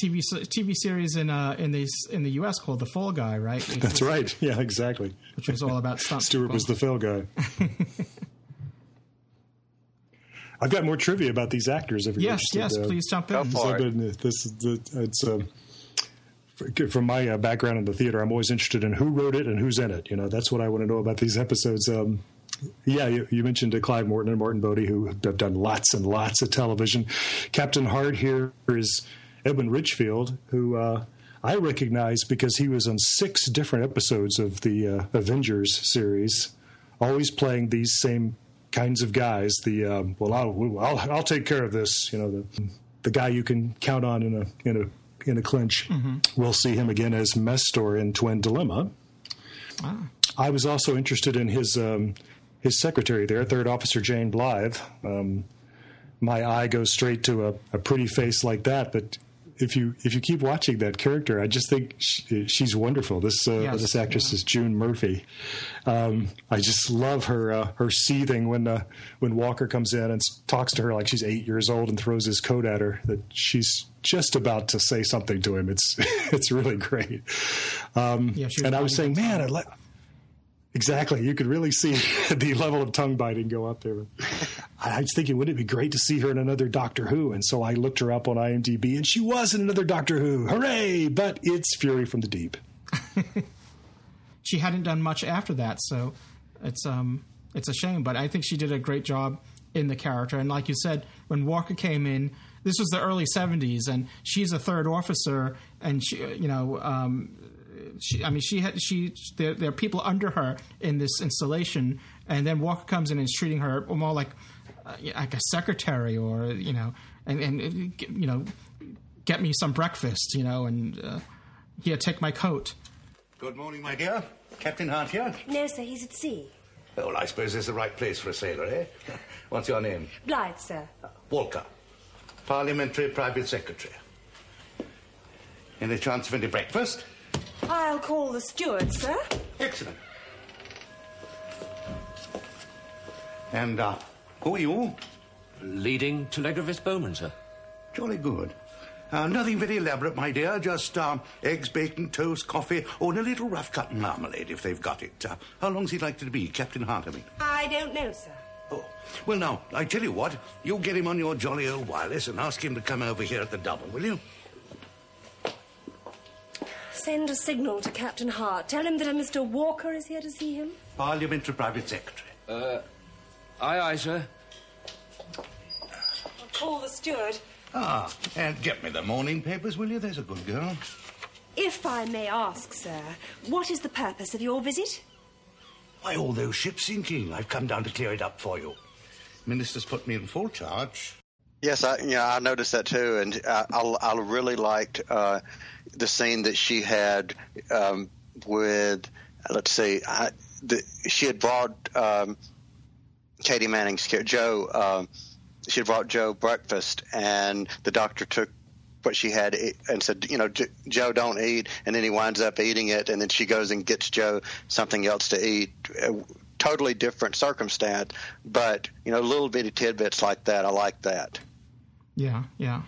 TV TV series in uh, in the in the U.S. called The Fall Guy, right? *laughs* Which that's was, right. *laughs* Yeah, exactly. Which was all about stunt. Stuart was the Fell guy. I've got more trivia about these actors. If you're yes, interested. yes, uh, please jump in. for it. This is it's um, from my uh, background in the theater. I'm always interested in who wrote it and who's in it. You know, that's what I want to know about these episodes. Um, yeah, you, you, mentioned uh, Clive Morton and Martin Boddey, who have done lots and lots of television. Captain Hart here is Edwin Richfield, who uh, I recognize because he was on six different episodes of the uh, Avengers series, always playing these same kinds of guys. The um, well, I'll, I'll, I'll take care of this. You know, the the guy you can count on in a in a in a clinch. Mm-hmm. We'll see him again as Mestor in Twin Dilemma. Ah. I was also interested in his um, his secretary there, Third Officer Jane Blythe. Um, my eye goes straight to a, a, pretty face like that, but if you if you keep watching that character, I just think she, she's wonderful. This uh, Yes. this actress is June Murphy. Um, I just love her uh, her seething when uh, when Walker comes in and talks to her like she's eight years old and throws his coat at her. That she's just about to say something to him. It's *laughs* it's really great. Um, Yeah, and I was saying, man, like. Exactly. You could really see *laughs* the level of tongue biting go up there. I was thinking, wouldn't it be great to see her in another Doctor Who? And so I looked her up on IMDb, and she was in another Doctor Who. Hooray! But it's Fury from the Deep. *laughs* she hadn't done much after that, so it's um it's a shame. But I think she did a great job in the character. And like you said, when Walker came in, this was the early '70s, and she's a third officer, and she, you know, um, she, I mean, she had she there, there are people under her in this installation, and then Walker comes in and is treating her more like uh, like a secretary, or you know, and and uh, you know, get me some breakfast, you know, and uh, here, take my coat. Good morning, my dear. Captain Hart here. No, sir, he's at sea. Well, I suppose this is the right place for a sailor, eh? *laughs* What's your name? Blythe, sir. Walker. Parliamentary Private Secretary. Any chance of any breakfast? I'll call the steward, sir. Excellent. And, uh, who are you? Leading telegraphist Bowman, sir. Jolly good. Uh, nothing very elaborate, my dear. Just uh, eggs, bacon, toast, coffee, or and a little rough cut marmalade if they've got it. Uh, how long's he likely to be, Captain Hart, I mean? I don't know, sir. Oh, well, now, I tell you what, you get him on your jolly old wireless and ask him to come over here at the double, will you? Send a signal to Captain Hart. Tell him that a Mr. Walker is here to see him. Parliamentary Private Secretary. Uh, aye, aye, sir. I'll call the steward. Ah, and get me the morning papers, will you? There's a good girl. If I may ask, sir, what is the purpose of your visit? Why, all those ships sinking. I've come down to clear it up for you. Minister's put me in full charge. Yes, I you know I noticed that too, and I I, I really liked uh, the scene that she had um, with let's see, I, the, she had brought um, Katy Manning's Jo. Um, she had brought Jo breakfast, and the doctor took what she had and said, you know, Jo, don't eat, and then he winds up eating it, and then she goes and gets Jo something else to eat. Uh, totally different circumstance, but you know, little bitty tidbits like that, I like that. Yeah, yeah.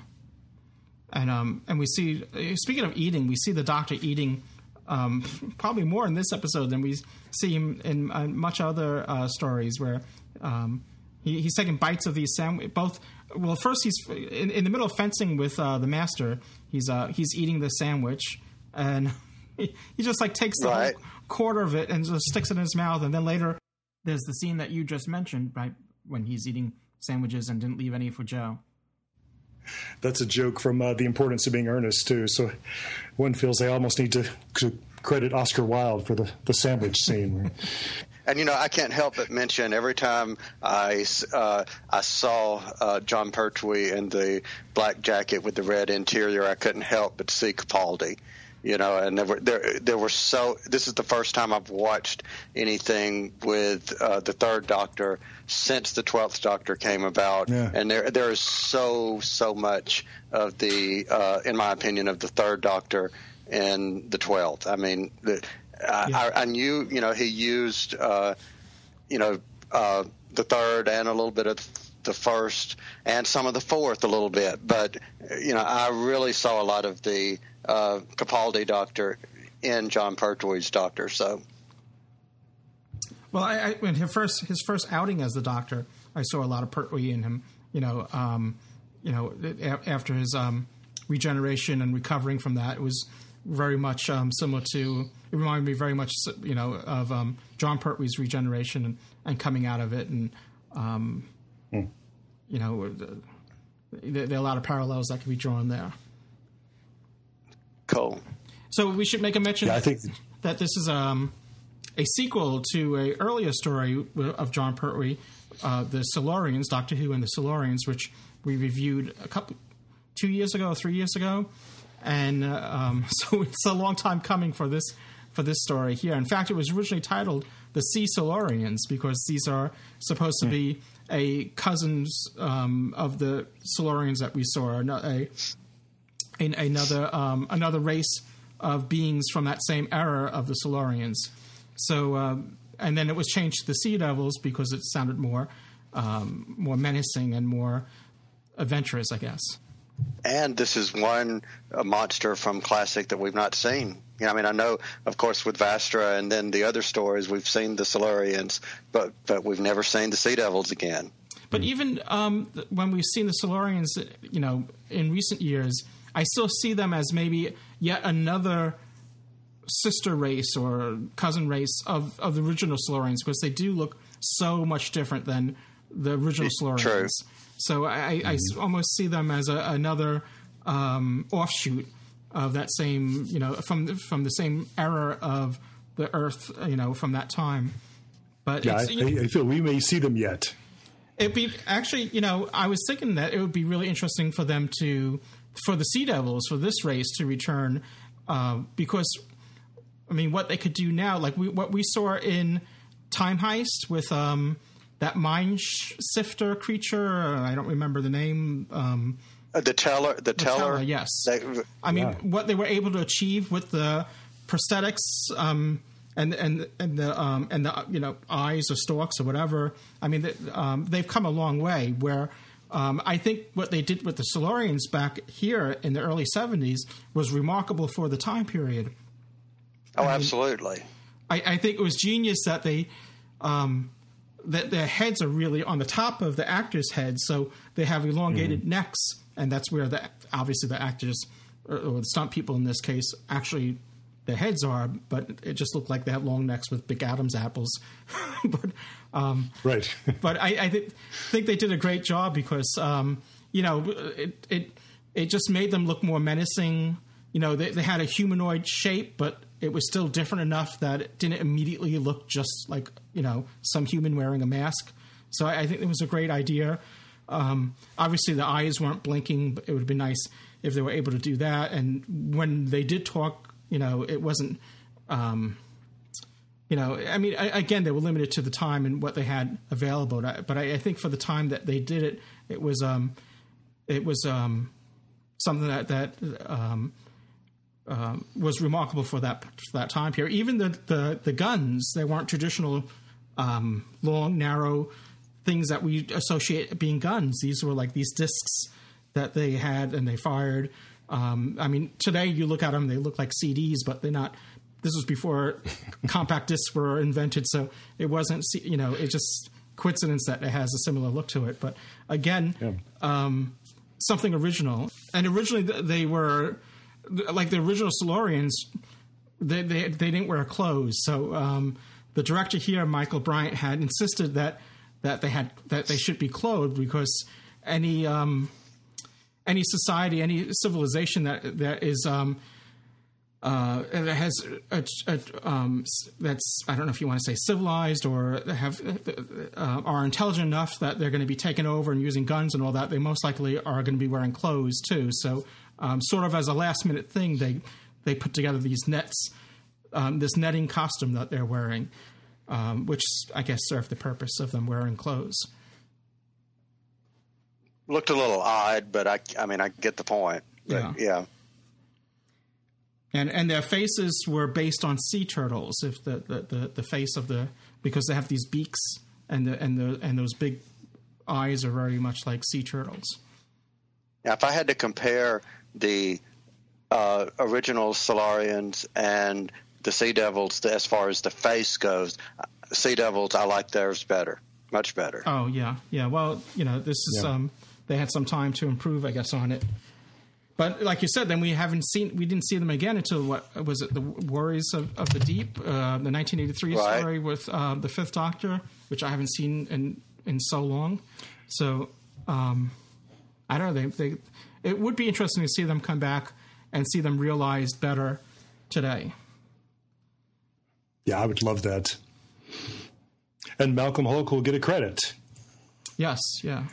And um, and we see. Speaking of eating, we see the Doctor eating. Um, probably more in this episode than we see him in uh, much other uh, stories where um, he, he's taking bites of these sandwich. Both well, first he's in, in the middle of fencing with uh, the master. He's uh, he's eating the sandwich, and he, *laughs* he just like takes the Right. whole quarter of it and just sticks it in his mouth. And then later, there's the scene that you just mentioned, right when he's eating sandwiches and didn't leave any for Jo. That's a joke from uh, The Importance of Being Earnest, too. So one feels they almost need to, to credit Oscar Wilde for the, the sandwich scene. *laughs* And you know, I can't help but mention every time I uh, I saw uh, Jon Pertwee in the black jacket with the red interior, I couldn't help but see Capaldi. You know, and there were there there were so. This is the first time I've watched anything with uh, the Third Doctor since the Twelfth Doctor came about, Yeah. and there there is so so much of the, uh, in my opinion, of the Third Doctor in the Twelfth. I mean, the, I, I, I knew you know he used uh, you know uh, the third and a little bit of the first and some of the fourth a little bit, but you know I really saw a lot of the uh, Capaldi Doctor in Jon Pertwee's Doctor. So Well, I, I when his first his first outing as the Doctor, I saw a lot of Pertwee in him. You know, um, you know, after his um, regeneration and recovering from that, it was very much um, similar to. It reminded me very much, you know, of um, Jon Pertwee's regeneration and, and coming out of it, and um, you know, there, there are a lot of parallels that can be drawn there. cool. So we should make a mention. Yeah, I think- that this is um, a sequel to a earlier story of Jon Pertwee, uh, the Silurians, Doctor Who and the Silurians, which we reviewed a couple, two years ago, three years ago, and uh, um, *laughs* so it's a long time coming for this for this story here. In fact, it was originally titled "The Sea Silurians" because these are supposed to be a cousins um, of the Silurians that we saw, a, a in another um, another race of beings from that same era of the Silurians. So, uh, and then it was changed to the Sea Devils because it sounded more um, more menacing and more adventurous, I guess. And this is one a monster from classic that we've not seen. You know, I mean, I know, of course, with Vastra and then the other stories, we've seen the Silurians, but but we've never seen the Sea Devils again. But even um, when we've seen the Silurians, you know, in recent years, I still see them as maybe yet another sister race or cousin race of, of the original Silurians because they do look so much different than the original Silurians. True. So I, I mm-hmm. almost see them as a, another um, offshoot of that same, you know, from from the same era of the Earth, you know, from that time. But yeah, I, I, feel we may see them yet. It'd be actually, you know, I was thinking that it would be really interesting for them to, for the Sea Devils, for this race to return, uh, because, I mean, what they could do now, like we, what we saw in Time Heist with um, that mine sifter creature, I don't remember the name. Um, the teller, the, the teller, teller, yes. They, I mean, yeah. what they were able to achieve with the prosthetics. Um, and and and the um, and the you know eyes or stalks or whatever. I mean, um, they've come a long way. Where um, I think what they did with the Silurians back here in the early '70s was remarkable for the time period. Oh, I mean, absolutely. I, I, think it was genius that they um, that their heads are really on the top of the actors' heads, so they have elongated mm necks, and that's where the obviously the actors or, or the stunt people in this case actually their heads are, but it just looked like they had long necks with big Adam's apples. *laughs* but um, right. *laughs* but I, I th- think they did a great job because um, you know it it it just made them look more menacing. You know, they, they had a humanoid shape, but it was still different enough that it didn't immediately look just like you know some human wearing a mask. So I, I think it was a great idea. Um, obviously, the eyes weren't blinking, but it would been nice if they were able to do that. And when they did talk you know, it wasn't. Um, you know, I mean, I, again, they were limited to the time and what they had available. But I, I think for the time that they did it, it was um, it was um, something that that um, uh, was remarkable for that for that time period. Even the the, the guns, they weren't traditional um, long, narrow things that we associate being guns. These were like these discs that they had and they fired. Um, I mean, today you look at them, they look like CDs, but they're not. This was before *laughs* compact discs were invented, so it wasn't. You know, it's just coincidence that it has a similar look to it. But again, yeah. um, something original. And originally they were like the original Silurians. They they, they didn't wear clothes, so um, the director here, Michael Bryant, had insisted that that they had that they should be clothed because any um, any society, any civilization that that is um, uh, that has a, a, um, that's I don't know if you want to say civilized or have uh, are intelligent enough that they're going to be taken over and using guns and all that. They most likely are going to be wearing clothes too. So, um, sort of as a last minute thing, they they put together these nets, um, this netting costume that they're wearing, um, which I guess served the purpose of them wearing clothes looked a little odd, but I, I mean, I get the point. Yeah. yeah. And and their faces were based on sea turtles. If the, the, the, the face of the because they have these beaks and the and the and those big eyes are very much like sea turtles. Now, if I had to compare the uh, original Silurians and the Sea Devils, as far as the face goes, Sea Devils, I like theirs better, much better. Oh yeah, yeah. Well, you know, this is yeah. um, they had some time to improve, I guess, on it. But like you said, then we haven't seen we didn't see them again until what was it? The Warriors of, of the Deep, uh, the 1983 right. story with uh, the Fifth Doctor, which I haven't seen in in so long. So um, I don't know. They, they it would be interesting to see them come back and see them realized better today. Yeah, I would love that. And Malcolm Hulke will get a credit. Yes, yeah.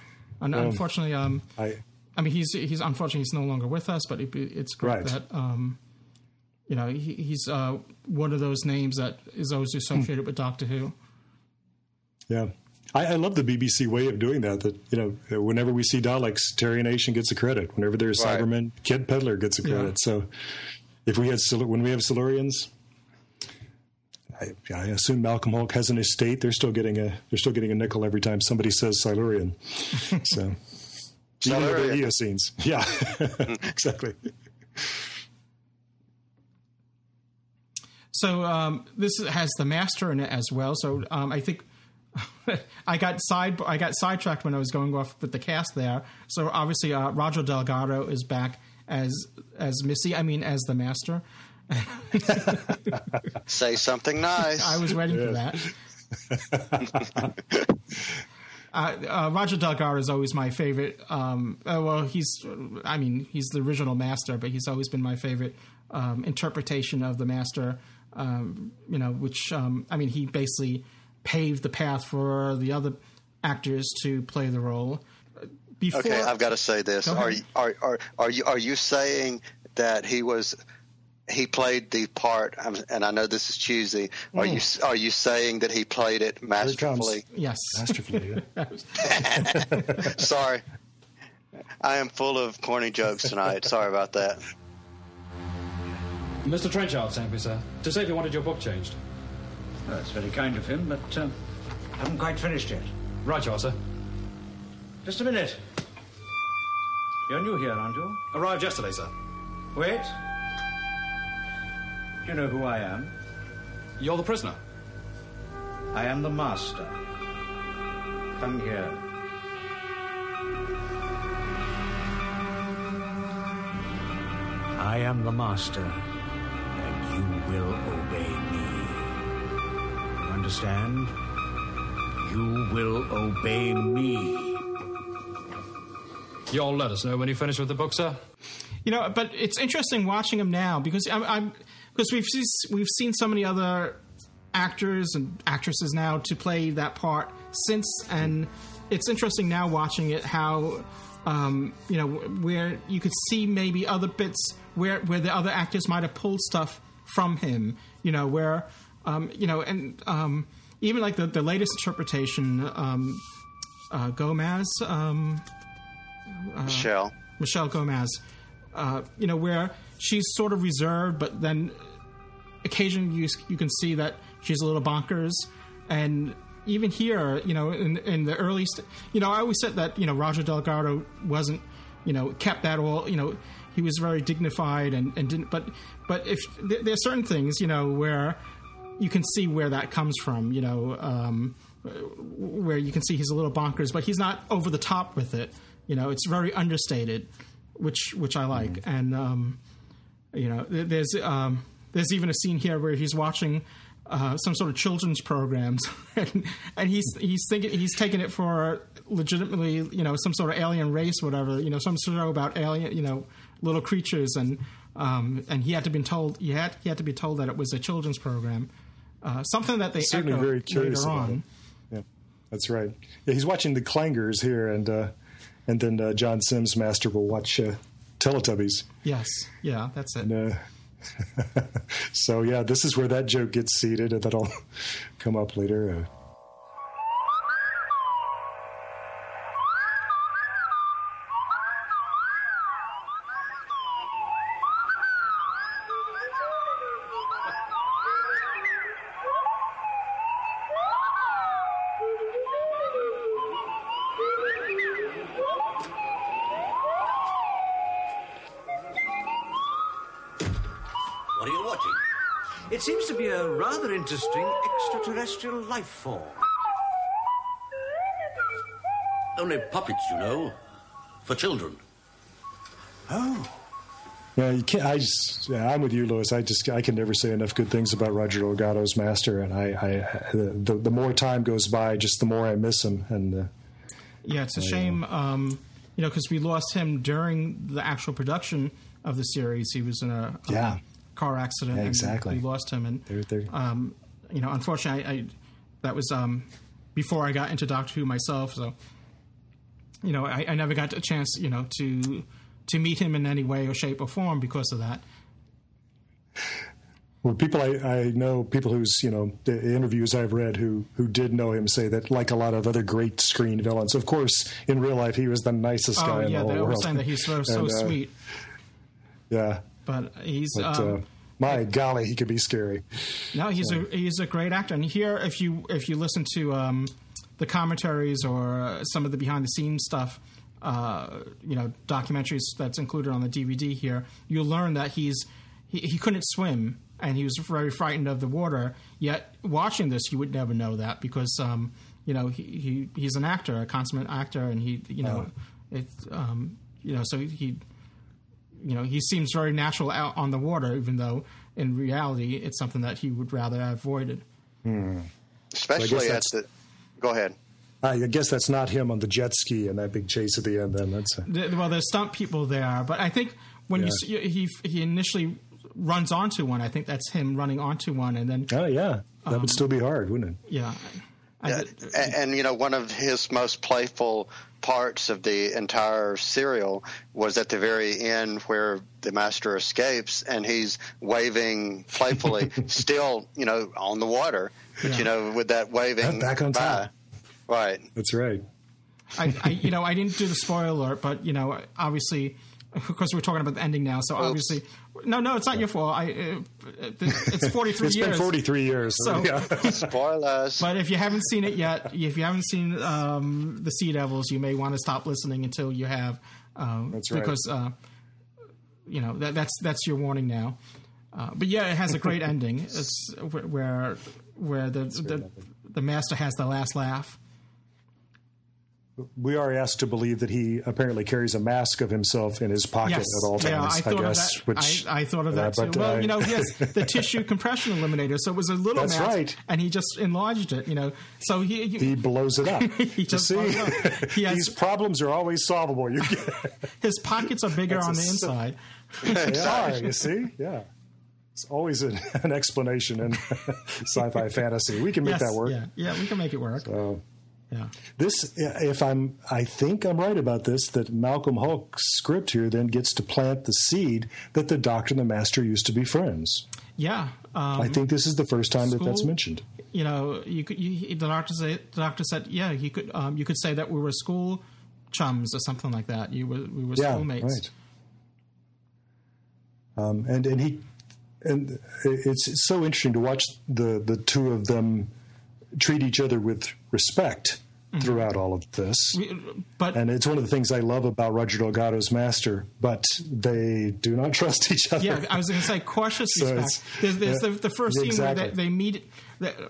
And um, unfortunately, um, I, I mean, he's he's unfortunately he's no longer with us, but it, it's great right. that um, you know he, he's uh, one of those names that is always associated with Doctor Who. Yeah, I, I, love the BBC way of doing that. That you know, whenever we see Daleks, Terry Nation gets a credit. Whenever there's right. Cybermen, Kit Pedler gets a credit. Yeah. So, if we had when we have Silurians, I, I, assume Malcolm Hulke has an estate. They're still getting a they're still getting a nickel every time somebody says Silurian. *laughs* so, Silurian. the Eocenes, *laughs* yeah, *laughs* exactly. So um, this has the master in it as well. So um, I think *laughs* I got side I got sidetracked when I was going off with the cast there. So obviously uh, Roger Delgado is back as as Missy. I mean as the master. *laughs* *laughs* Say something nice. I was waiting yes. for that. Uh, uh, Roger Delgado is always my favorite. Um, uh, well, he's, I mean, he's the original master, but he's always been my favorite um, interpretation of the master um, you know, which um, I mean, he basically paved the path for the other actors to play the role. Before, okay, I've got to say this: are, are are are you are you saying that he was he played the part, and I know this is cheesy. Are you mm. are you saying that he played it masterfully? Yes, masterfully. *laughs* Sorry, I am full of corny jokes tonight. Sorry about that. Mr. Trenchard thank me, sir, to say if you wanted your book changed. Well, that's very kind of him, but um, I haven't quite finished yet. Right, you are, sir. Just a minute. You're new here, aren't you? Arrived yesterday, sir. Wait. Do you know who I am? You're the prisoner. I am the master. Come here. I am the master and you will obey me. Understand? You will obey me. You'll let us know when you finish with the book, sir. You know, but it's interesting watching him now because I'm, I'm because we've seen, we've seen so many other actors and actresses now to play that part since, and it's interesting now watching it how um, you know where you could see maybe other bits where where the other actors might have pulled stuff from him. You know where um, you know and um, even like the the latest interpretation, um, uh, Gomez, um, uh, Michelle, Michelle Gomez. Uh, you know where she's sort of reserved, but then occasionally you you can see that she's a little bonkers and even here, you know, in in the early, st- you know, I always said that you know Roger Delgado wasn't, you know, kept that all, you know, he was very dignified and, and didn't, but but if th- there are certain things, you know, where you can see where that comes from, you know, um, where you can see he's a little bonkers, but he's not over the top with it. You know, it's very understated, which which I like, mm-hmm. and um, you know, there's um, there's even a scene here where he's watching uh, some sort of children's programs, *laughs* and, and he's he's thinking he's taking it for legitimately, you know, some sort of alien race, whatever, you know, some show about alien, you know, little creatures, and um, and he had to be told he had he had to be told that it was a children's program, uh, something that they certainly very curious about on. Yeah, that's right. Yeah, he's watching the Clangers here, and uh, and then uh, John Simm's Master will watch uh, Teletubbies. Yes, yeah, that's it. And, uh, *laughs* so yeah, this is where that joke gets seated, and that'll *laughs* come up later. Extraterrestrial life form. Only puppets, you know, for children. Oh. Yeah, you can't. I just, yeah, I'm with you, Louis. I just, I can never say enough good things about Roger Delgado's master, and I, I the, the more time goes by, just the more I miss him. And uh, yeah, it's a I, shame, um, you know, because we lost him during the actual production of the series. He was in a yeah car accident. Yeah, exactly. we lost him, and they're, they're... Um, you know, unfortunately, I, I that was um, before I got into Doctor Who myself. So, you know, I, I, never got a chance, you know, to to meet him in any way or shape or form because of that. Well, people I, I know, people whose you know the interviews I've read who who did know him say that, like a lot of other great screen villains, of course, in real life he was the nicest oh guy in yeah, the they whole were world. saying that he's so, so And, uh, sweet, Yeah, but he's but um, uh, my golly, he could be scary. No, he's a he's a great actor. And here, if you if you listen to um, the commentaries or uh, some of the behind the scenes stuff, uh, you know, documentaries that's included on the DVD here, you'll learn that he's he, he couldn't swim and he was very frightened of the water. Yet watching this, you would never know that because um, you know he, he he's an actor, a consummate actor, and he you know it um, you know so he you know he seems very natural out on the water, even though in reality it's something that he would rather have avoided. Hmm. Especially So at that's- the. Go ahead. I guess that's not him on the jet ski and that big chase at the end. Then that's The- well, there's stunt people there, but I think when you Yeah. see, he he initially runs onto one, I think that's him running onto one, and then oh yeah, that Um, would still be hard, wouldn't it? yeah, I Yeah, did- and, and you know, one of his most playful parts of the entire serial was at the very end where the master escapes and he's waving playfully, *laughs* still, you know, on the water, but Yeah. you know, with that waving Back on by. top. Right. That's right. I, I you know I didn't do the spoiler alert, but you know obviously. Of course, we're talking about the ending now, so obviously, no, no, it's not your fault. I, uh, it's *laughs* 43 It's years. been 43 years. So- yeah. *laughs* Spoilers. But if you haven't seen it yet, if you haven't seen um, the Sea Devils, you may want to stop listening until you have. Um, That's right. Because uh, you know that, that's that's your warning now. Uh, but yeah, it has a great *laughs* ending. It's where where the the, the master has the last laugh. We are asked to believe that he apparently carries a mask of himself in his pocket Yes, at all times. yeah, I thought guess, of that. which I, I thought of uh, that too. well, uh, you know, yes, *laughs* the tissue compression eliminator. So it was a little That's mask, right. and he just enlarged it. You know, so he he, he blows it up. *laughs* he just see, blows it up. He has- these problems are always solvable. You get, *laughs* his pockets are bigger on the inside. they are. You see, yeah. It's always an, an explanation in sci-fi fantasy. We can make yes, that work. Yeah, yeah, we can make it work. So, yeah. This, if I'm, I think I'm right about this. That Malcolm Hulke's script here then gets to plant the seed that the Doctor and the Master used to be friends. Yeah, um, I think this is the first time that that's mentioned. You know, you could. You, the doctor say, the doctor said, yeah, you could. Um, you could say that we were school chums or something like that. You were we were Yeah, schoolmates. right. Um, and and he and it's, it's so interesting to watch the the two of them treat each other with respect throughout all of this. But and it's one of the things I love about Roger Delgado's Master, but they do not *laughs* trust each other. yeah, I was going to say cautious So respect. There's, there's yeah, the, the first scene exactly. where they, they meet.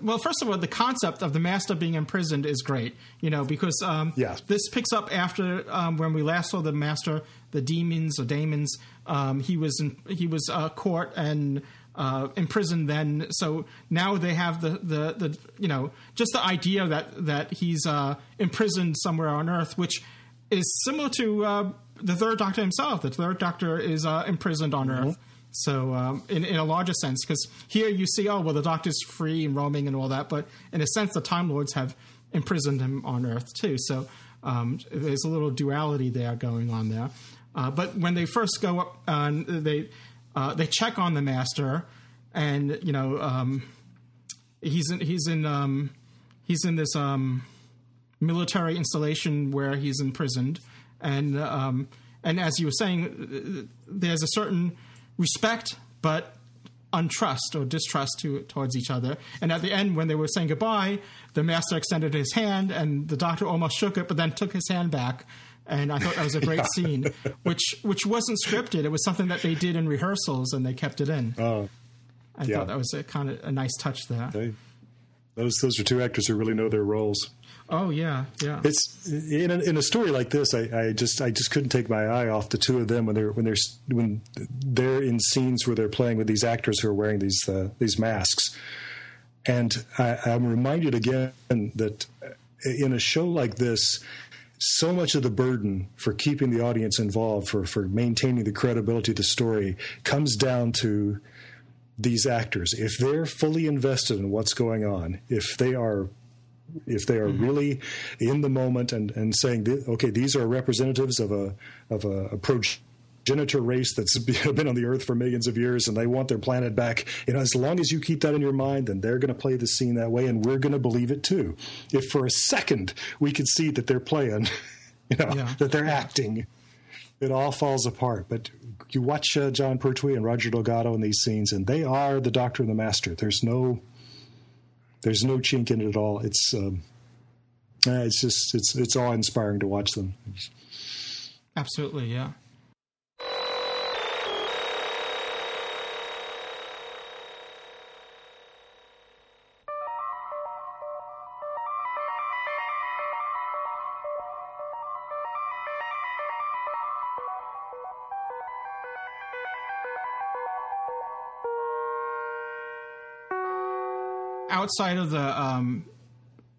Well, first of all, the concept of the master being imprisoned is great. You know, because um, Yeah. this picks up after um, when we last saw the master, the demons or daemons. Um, he was in, he was uh, caught and. Uh, imprisoned then, so now they have the, the, the you know just the idea that that he's uh, imprisoned somewhere on Earth, which is similar to uh, the Third Doctor himself. The Third Doctor is uh, imprisoned on Earth. So, um, in, in a larger sense, because here you see, oh, well, the Doctor's free and roaming and all that, but in a sense, the Time Lords have imprisoned him on Earth too. So, um, there's a little duality there going on there. Uh, but when they first go up, uh, they uh, they check on the Master, and you know, um, he's in he's in um, he's in this um, military installation where he's imprisoned, and um, and as you were saying, there's a certain respect, but untrust or distrust to, towards each other. And at the end, when they were saying goodbye, the master extended his hand, and the doctor almost shook it, but then took his hand back. And I thought that was a great *laughs* scene, which which wasn't scripted. It was something that they did in rehearsals, and they kept it in. Oh, I yeah. thought that was a kind of a nice touch there. they, those those are two actors who really know their roles. Oh yeah, yeah. It's in a, in a story like this. I, I just I just couldn't take my eye off the two of them when they're when they're when they're in scenes where they're playing with these actors who are wearing these uh, these masks, and I, I'm reminded again that in a show like this, so much of the burden for keeping the audience involved, for for maintaining the credibility of the story, comes down to these actors. If they're fully invested in what's going on, if they are if they are mm-hmm. really in the moment and, and saying, okay, these are representatives of a of a, a progenitor race that's *laughs* been on the earth for millions of years and they want their planet back. You know, as long as you keep that in your mind, then they're going to play the scene that way and we're going to believe it too. If for a second we could see that they're playing, *laughs* you know, yeah. that they're acting, it all falls apart. But you watch uh, Jon Pertwee and Roger Delgado in these scenes and they are the doctor and the master. There's no, there's no chink in it at all. It's, um, it's just, it's, it's awe inspiring to watch them. Absolutely. Yeah. Outside of the um,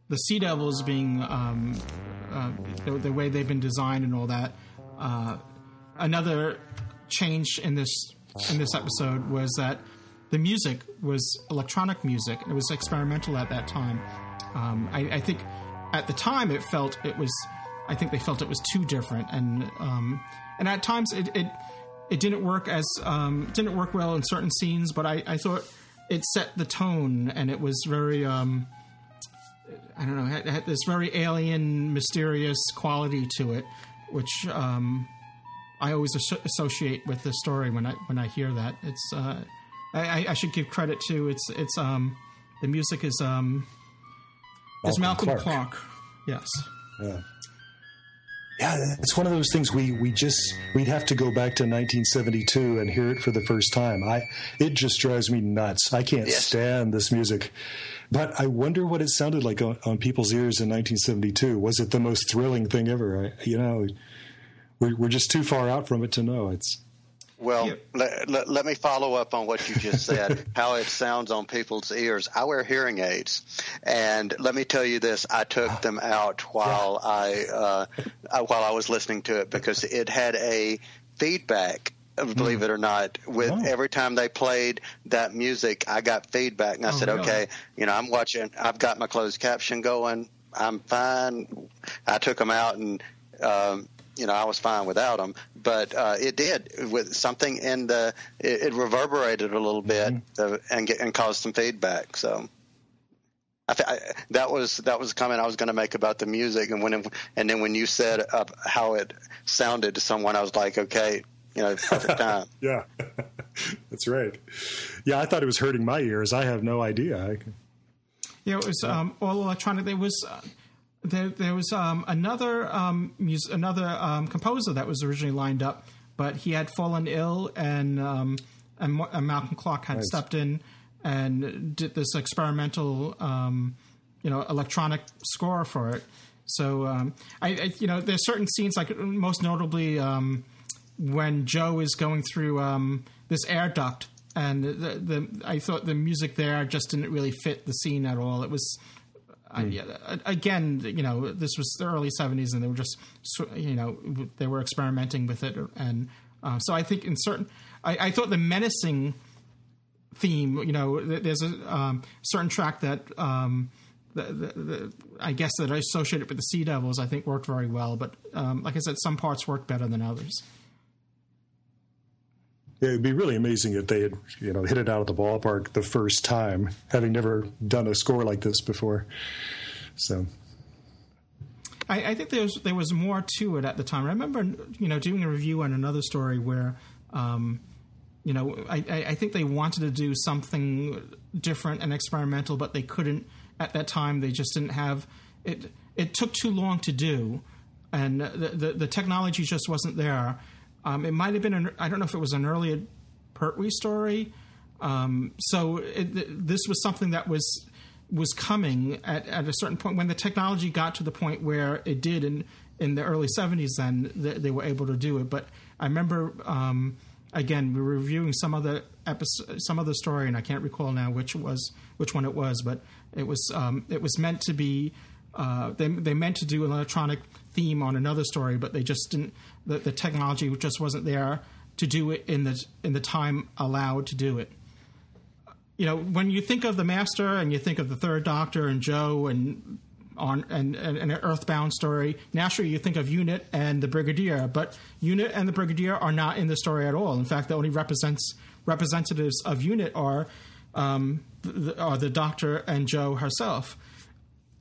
the Sea Devils being um, uh, the, the, way they've been designed and all that, uh, another change in this in this episode was that the music was electronic music. It was experimental at that time. Um, I, I, think at the time it felt it was. I think they felt it was too different, and um, and at times it, it it didn't work as um, didn't work well in certain scenes. But I, I thought it set the tone, and it was very um, I don't know, had, had this very alien, mysterious quality to it, which um, I always associate with the story when I when I hear that. It's uh, I, I, should give credit to it's it's um, the music is um, Malcolm is Malcolm. Clarke. Yes. Yeah yeah, it's one of those things we we just we'd have to go back to 1972 and hear it for the first time. I it just drives me nuts. I can't yes. stand this music. But I wonder what it sounded like on, on, people's ears in 1972. Was it the most thrilling thing ever? I, you know, we're we're just too far out from it to know. It's well, let, let, let, me follow up on what you just said, *laughs* how it sounds on people's ears. I wear hearing aids, and let me tell you this: I took them out while I uh, while I was listening to it because it had a feedback. Believe it or not, with oh. every time they played that music, I got feedback, and I oh, said, really? "Okay, you know, I'm watching. I've got my closed caption going. I'm fine." I took them out and. Um, you know, I was fine without them, but uh, it did with something in the it, it reverberated a little bit mm-hmm. uh, and get, and caused some feedback. So I, I, that was that was a comment I was going to make about the music, and when it, and then when you said uh, how it sounded to someone, I was like, okay, you know, perfect *laughs* time. yeah, *laughs* that's right. Yeah, I thought it was hurting my ears. I have no idea. I, yeah, it was um, all electronic. It was. Uh, there, there was um, another um, mus- another um, composer that was originally lined up, but he had fallen ill, and um, and, and, Malcolm Clarke had nice. stepped in and did this experimental, um, you know, electronic score for it. So um, I, I, you know, there's certain scenes, like most notably when Jo is going through this air duct, and the, the I thought the music there just didn't really fit the scene at all. It was I, hmm. yeah, again, you know, this was the early '70s, and they were just, you know, they were experimenting with it, and uh, so I think in certain, I, I, thought the menacing theme, you know, there's a um, certain track that. Um, the, the, the, I guess that I associated with the Sea Devils, I think worked very well. But um, like I said, some parts worked better than others. Yeah, it'd be really amazing if they had, you know, hit it out of the ballpark the first time, having never done a score like this before. So, I, I think there was there was more to it at the time. I remember, you know, doing a review on another story where, um, you know, I, I think they wanted to do something different and experimental, but they couldn't at that time. They just didn't have it. It took too long to do, and the the, the technology just wasn't there um, it might have been an, I don't know if it was an earlier Pertwee story. Um, so it, this was something that was was coming at, at a certain point when the technology got to the point where it did in in the early 70s then they, they were able to do it but i remember um, again we were reviewing some other episode some other story and i can't recall now which was which one it was but it was um, it was meant to be uh, they, they meant to do an electronic theme on another story, but they just didn't. The, the technology just wasn't there to do it in the in the time allowed to do it. You know, when you think of the Master and you think of the Third Doctor and Jo and on and, and, and, an Earthbound story. Naturally, you think of Unit and the Brigadier, but Unit and the Brigadier are not in the story at all. In fact, the only represents representatives of Unit are um, the, are the Doctor and Jo herself.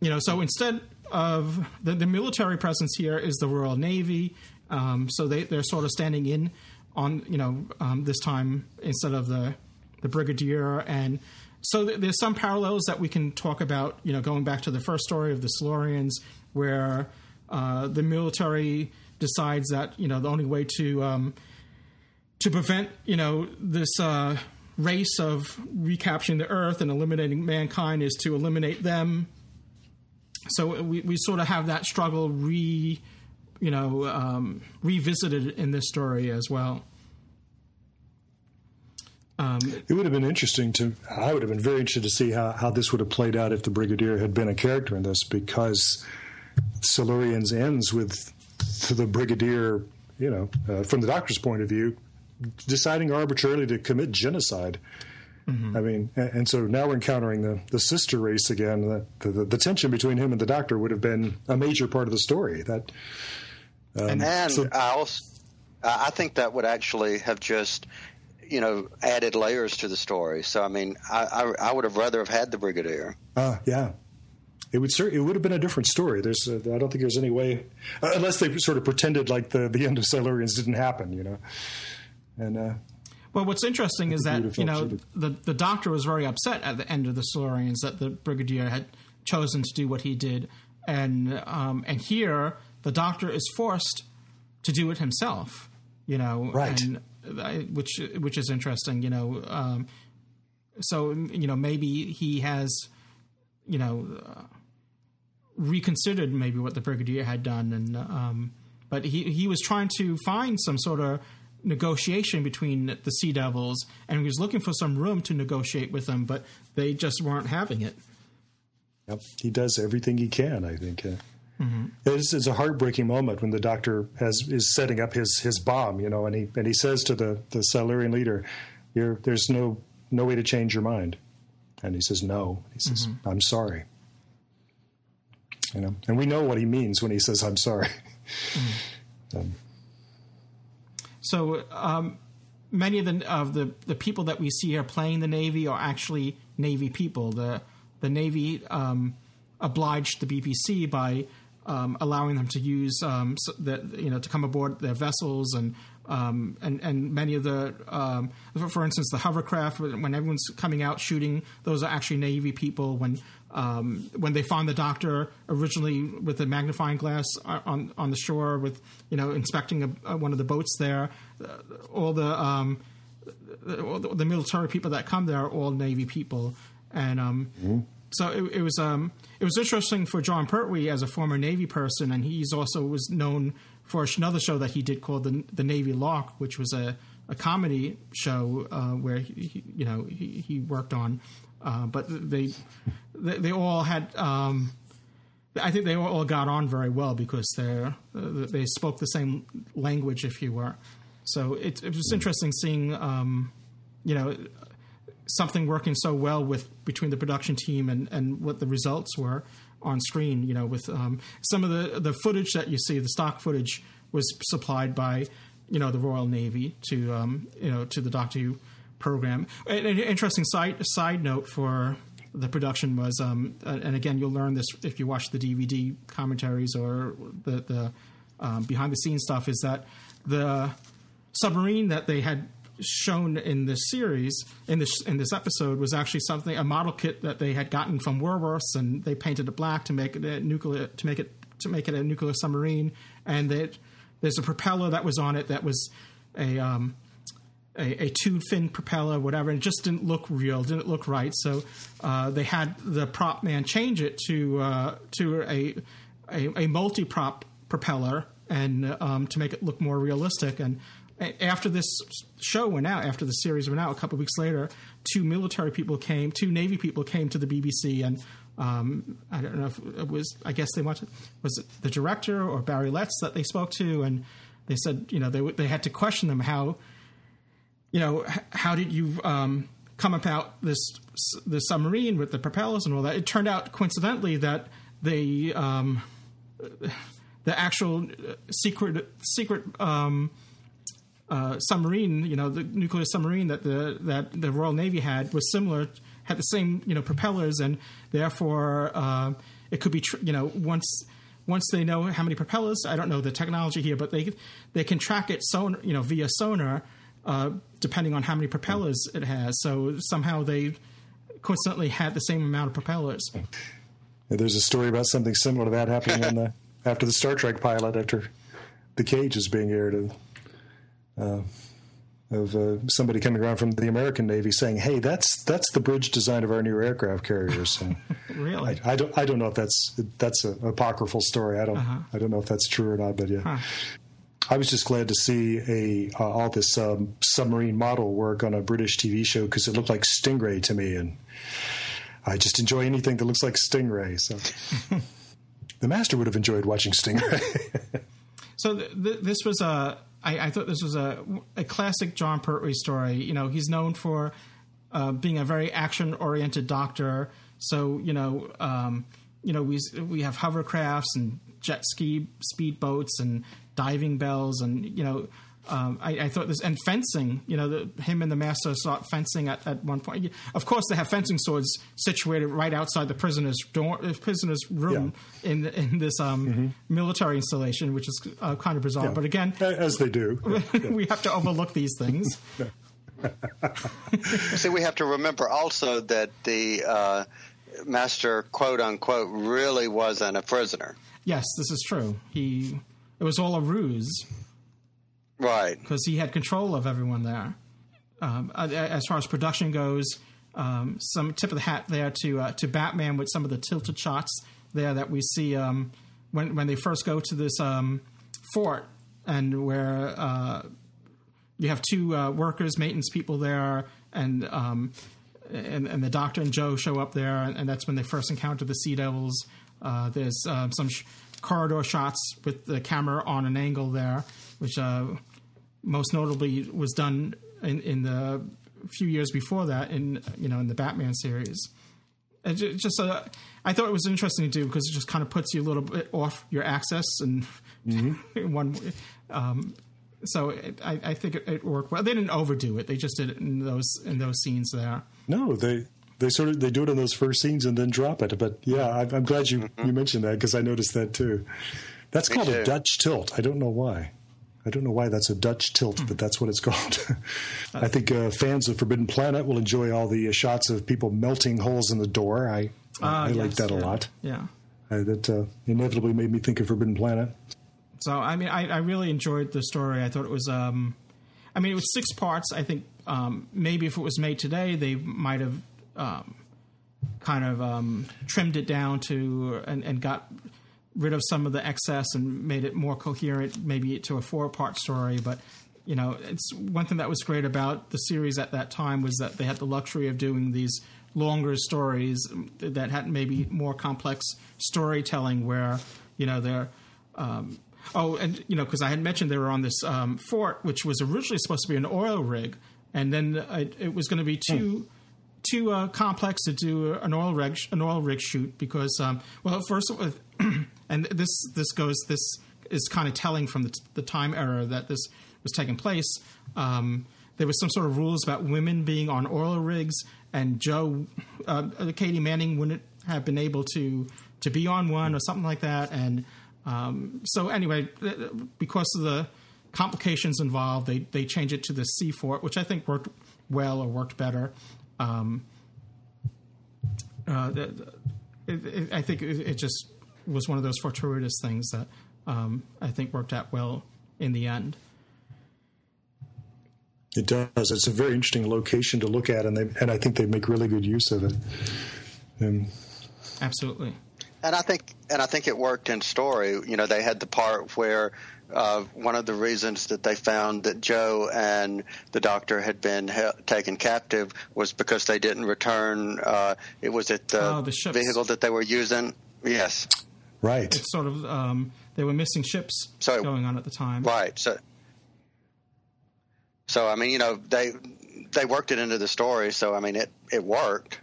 You know, so instead of the, the military presence here is the Royal Navy. Um, so they they're sort of standing in on you know um, this time instead of the the Brigadier and so there's some parallels that we can talk about, you know, going back to the first story of the Silurians, where uh, the military decides that you know the only way to um, to prevent you know this uh, race of recapturing the Earth and eliminating mankind is to eliminate them. So we, we sort of have that struggle re you know um, revisited in this story as well. Um, it would have been interesting to. I would have been very interested to see how, how this would have played out if the Brigadier had been a character in this, because Silurians ends with the Brigadier, you know, uh, from the Doctor's point of view, deciding arbitrarily to commit genocide. Mm-hmm. I mean, and, and, so now we're encountering the, the sister race again. The, the, the, tension between him and the Doctor would have been a major part of the story. That um, and, and so, I also, I think that would actually have just you know, added layers to the story. So, I mean, I, I, I would have rather have had the Brigadier. Uh, yeah. It would it would have been a different story. There's uh, I don't think there's any way uh, unless they sort of pretended like the the end of Silurians didn't happen, you know. And uh, well, what's interesting is that you know the the Doctor was very upset at the end of the Silurians that the Brigadier had chosen to do what he did, and um, and here the Doctor is forced to do it himself. You know, right? And, which which is interesting. You know, um, so you know maybe he has, you know, uh, reconsidered maybe what the brigadier had done, and um, but he he was trying to find some sort of negotiation between the Sea Devils, and he was looking for some room to negotiate with them, but they just weren't having it. Yep, he does everything he can. I think. Mm-hmm. It's, it's, a heartbreaking moment when the doctor has is setting up his his bomb, you know, and he and he says to the the Silurian leader, "There's no no way to change your mind," and he says, "No." He says, mm-hmm. "I'm sorry." You know, and we know what he means when he says, "I'm sorry." Mm-hmm. um, so um, many of the of the the people that we see here playing the Navy are actually Navy people. The the Navy um, obliged the BBC by um, allowing them to use um, so that you know to come aboard their vessels and um, and and many of the um, for instance the hovercraft when everyone's coming out shooting those are actually Navy people when um, when they find the doctor originally with a magnifying glass on on the shore with you know inspecting a, one of the boats there uh, all the um, all the, the military people that come there are all Navy people. And mm-hmm. so it, it was um, it was interesting for Jon Pertwee as a former Navy person, and he's also was known for another show that he did called the the Navy Lark, which was a, a comedy show uh, where he, you know he, he worked on, uh, but they, they, they all had. Um, I think they all got on very well because they uh, they spoke the same language, if you were. So it, it was interesting seeing, um, you know, something working so well with between the production team and, and what the results were on screen. You know, with um, some of the the footage that you see, the stock footage was supplied by you know the Royal Navy to um, you know to the Doctor Who program. An, interesting side side note for the production was, um, and again, you'll learn this if you watch the DVD commentaries or the the um, behind the scenes stuff, is that the submarine that they had shown in this series in this in this episode was actually something a model kit that they had gotten from Woolworths and they painted it black to make it a nuclear to make it to make it a nuclear submarine and that there's a propeller that was on it that was a um, a, a two fin propeller, whatever, and it just didn't look real, didn't look right. So uh, they had the prop man change it to uh, to a a, a multi prop propeller and um, to make it look more realistic. And after this show went out, after the series went out, a couple weeks later, two military people came, two Navy people came to the BBC, and um, I don't know if it was, I guess they wanted, was it the director or Barry Letts that they spoke to, and they said, you know, they they had to question them how, you know, how did you um, come about this the submarine with the propellers and all that? It turned out coincidentally that the um, the actual uh, secret secret um, uh, submarine, you know, the nuclear submarine that the that the Royal Navy had was similar, had the same you know propellers, and therefore uh, it could be tr- you know once once they know how many propellers, I don't know the technology here, but they they can track it son you know via sonar, uh, depending on how many propellers it has. So somehow they coincidentally had the same amount of propellers. There's a story about something similar to that happening on the *laughs* after the Star Trek pilot after the cage is being aired. Uh, of uh, somebody coming around from the American Navy saying, "Hey, that's that's the bridge design of our new aircraft carriers." *laughs* really? I, I, don't I don't know if that's that's an apocryphal story. I don't uh-huh. I don't know if that's true or not, but yeah. Huh. I was just glad to see a uh, all this um, submarine model work on a British TV show because it looked like Stingray to me, and I just enjoy anything that looks like Stingray. So *laughs* the master would have enjoyed watching Stingray. *laughs* so th- th- this was a. I, I thought this was a a classic Jon Pertwee story. You know, he's known for uh, being a very action oriented doctor. So you know, um, you know, we we have hovercrafts and jet ski speedboats and diving bells and you know um, I, I, thought this and fencing. You know, the, him and the master sought fencing at, at one point. Of course, they have fencing swords situated right outside the prisoner's door, uh, prisoner's room yeah. in in this um, mm-hmm. military installation, which is uh, kind of bizarre. Yeah. But again, as they do, *laughs* we have to overlook these things. *laughs* *laughs* See, we have to remember also that the uh, master, quote unquote, really wasn't a prisoner. Yes, this is true. He it was all a ruse. Right. Because he had control of everyone there. Um, as far as production goes, um, some tip of the hat there to uh, to Batman with some of the tilted shots there that we see um, when when they first go to this um, fort and where uh, you have two uh, workers, maintenance people there, and, um, and and the Doctor and Jo show up there, and, that's when they first encounter the Sea Devils. Uh, there's uh, some sh- corridor shots with the camera on an angle there, which uh, most notably was done in, in the few years before that in you know in the Batman series. It just uh, I thought it was interesting to do because it just kind of puts you a little bit off your axis and mm-hmm. *laughs* one. Um, so it, I, I, think it, it, worked well. They didn't overdo it. They just did it in those in those scenes there. No, they they sort of they do it in those first scenes and then drop it. But yeah, I, am glad you mm-hmm. you mentioned that because I noticed that too. That's Me called too. a Dutch tilt. I don't know why. I don't know why that's a Dutch tilt, but that's what it's called. *laughs* I think uh, fans of Forbidden Planet will enjoy all the uh, shots of people melting holes in the door. I uh, I yes, like that yeah. a lot. Yeah, that uh, inevitably made me think of Forbidden Planet. So I mean, I, I really enjoyed the story. I thought it was. Um, I mean, it was six parts. I think um, maybe if it was made today, they might have um, kind of um, trimmed it down to and, and got rid of some of the excess and made it more coherent, maybe to a four part story. But you know, it's one thing that was great about the series at that time was that they had the luxury of doing these longer stories that had maybe more complex storytelling, where you know they're. Um, oh, and you know, because I had mentioned they were on this um, fort, which was originally supposed to be an oil rig, and then it, it was going to be two. Too uh, complex to do an oil rig an oil rig shoot because um, well first *clears throat* and this this goes this is kind of telling from the, t- the time era that this was taking place. Um, there was some sort of rules about women being on oil rigs, and Jo, uh, Katy Manning wouldn't have been able to to be on one or something like that. And um, so anyway, because of the complications involved, they they changed it to the sea fort, which I think worked well or worked better. Um, uh, it, it, I think it, it, just was one of those fortuitous things that um, I think worked out well in the end. It does. It's a very interesting location to look at, and they and I think they make really good use of it. Um, Absolutely. And I think and I think it worked in story. You know, they had the part where uh, one of the reasons that they found that Jo and the doctor had been he- taken captive was because they didn't return. Uh, it was it the, oh, the vehicle that they were using. Yes. Right. It's sort of um, they were missing ships so, going on at the time. Right. So, so I mean, you know, they they worked it into the story. So I mean, it it worked.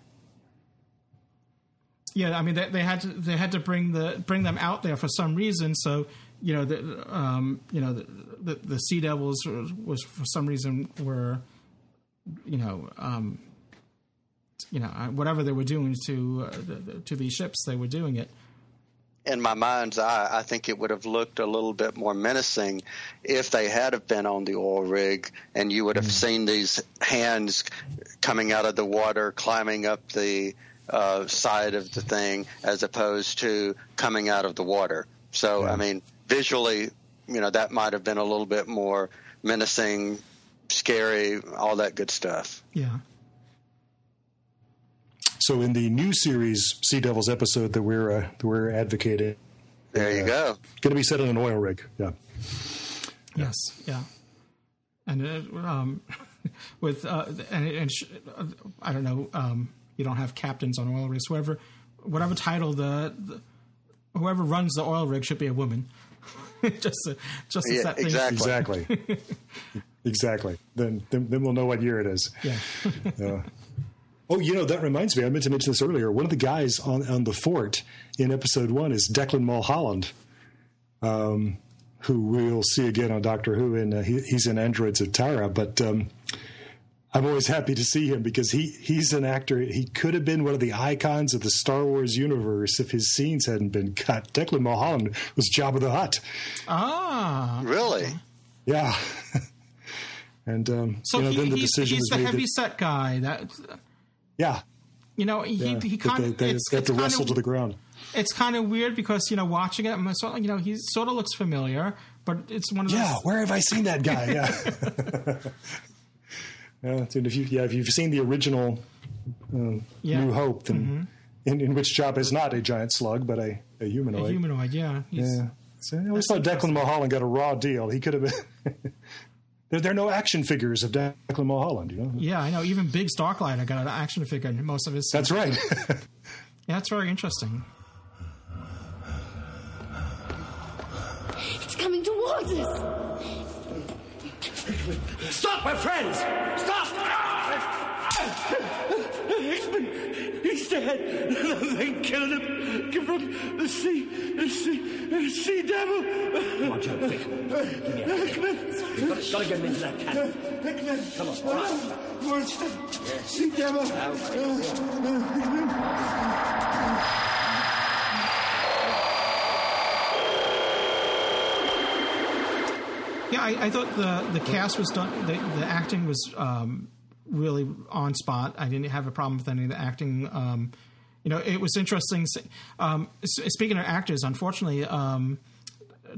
yeah, I mean they, they had to they had to bring the bring them out there for some reason. So you know the um, you know the, the, the Sea Devils was, was for some reason were you know um, you know uh, whatever they were doing to uh, the, to these ships, they were doing it. in my mind's eye, I think it would have looked a little bit more menacing if they had have been on the oil rig, and you would have seen these hands coming out of the water, climbing up the uh, side of the thing, as opposed to coming out of the water. So, I mean, visually, you know, that might have been a little bit more menacing, scary, all that good stuff. Yeah. So in the new series Sea Devils episode that we're uh, that we're advocating, there you go. Going to be set on an oil rig. Yeah. Yes. Yeah. And uh, um, *laughs* with uh, and, and sh- uh, I don't know. Um, you don't have captains on oil rigs. Whoever, whatever title the, the whoever runs the oil rig should be a woman. *laughs* just a, just a Yeah, set thing. Exactly. *laughs* exactly. Then, then then we'll know what year it is. Yeah. *laughs* Uh, oh, you know that reminds me. I meant to mention this earlier. One of the guys on on the fort in episode one is Declan Mulholland, um, who we'll see again on Doctor Who, and uh, he, he's in Androids of Tara. But um, I'm always happy to see him because he he's an actor. He could have been one of the icons of the Star Wars universe if his scenes hadn't been cut. Declan Mulholland was Jabba the Hutt. Ah. Really? Yeah. *laughs* and um, So you know, he, then the he's, decision he's was the made heavy that, set guy. That yeah, you know he yeah, he kind of they, it's, they it's to kinda- wrestle to the ground. It's kind of weird because you know watching it, I'm sort of, you know he sort of looks familiar, but it's one of those. Yeah, where have I seen that guy? Yeah. *laughs* *laughs* yeah, dude, if you yeah if you've seen the original um, Yeah. Mm-hmm. New Hope, then in, in which Jabba is not a giant slug but a, a humanoid. a humanoid. humanoid. Yeah. He's- yeah. So I always thought Declan Mulholland got a raw deal. He could have been. *laughs* there, there are no action figures of Declan Mulholland. You know. Yeah, I know. Even Biggs Darklighter got an action figure in most of his. That's right. *laughs* Yeah, that's very interesting. It's coming towards us. Stop, my friends! Stop! Hickman, he's dead. they killed him. Come from the sea, the sea, the sea devil. Come on, Jo, quick. Hickman. You've got to, got to get him into that cat. Hickman. Come on, come on. Monster. Sea devil. Yeah, I, I thought the the cast was done. The, the acting was um, really on spot. I didn't have a problem with any of the acting. Um, you know, it was interesting. Um, speaking of actors, unfortunately, um,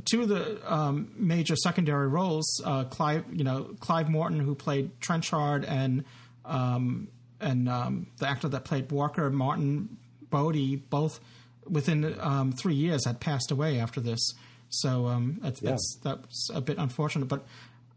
two of the um, major secondary roles, uh, Clive, you know, Clive Morton, who played Trenchard, and um, and the actor that played Walker, Martin Boddey, both within three years had passed away after this. So um, that's, Yeah. that's that's a bit unfortunate, but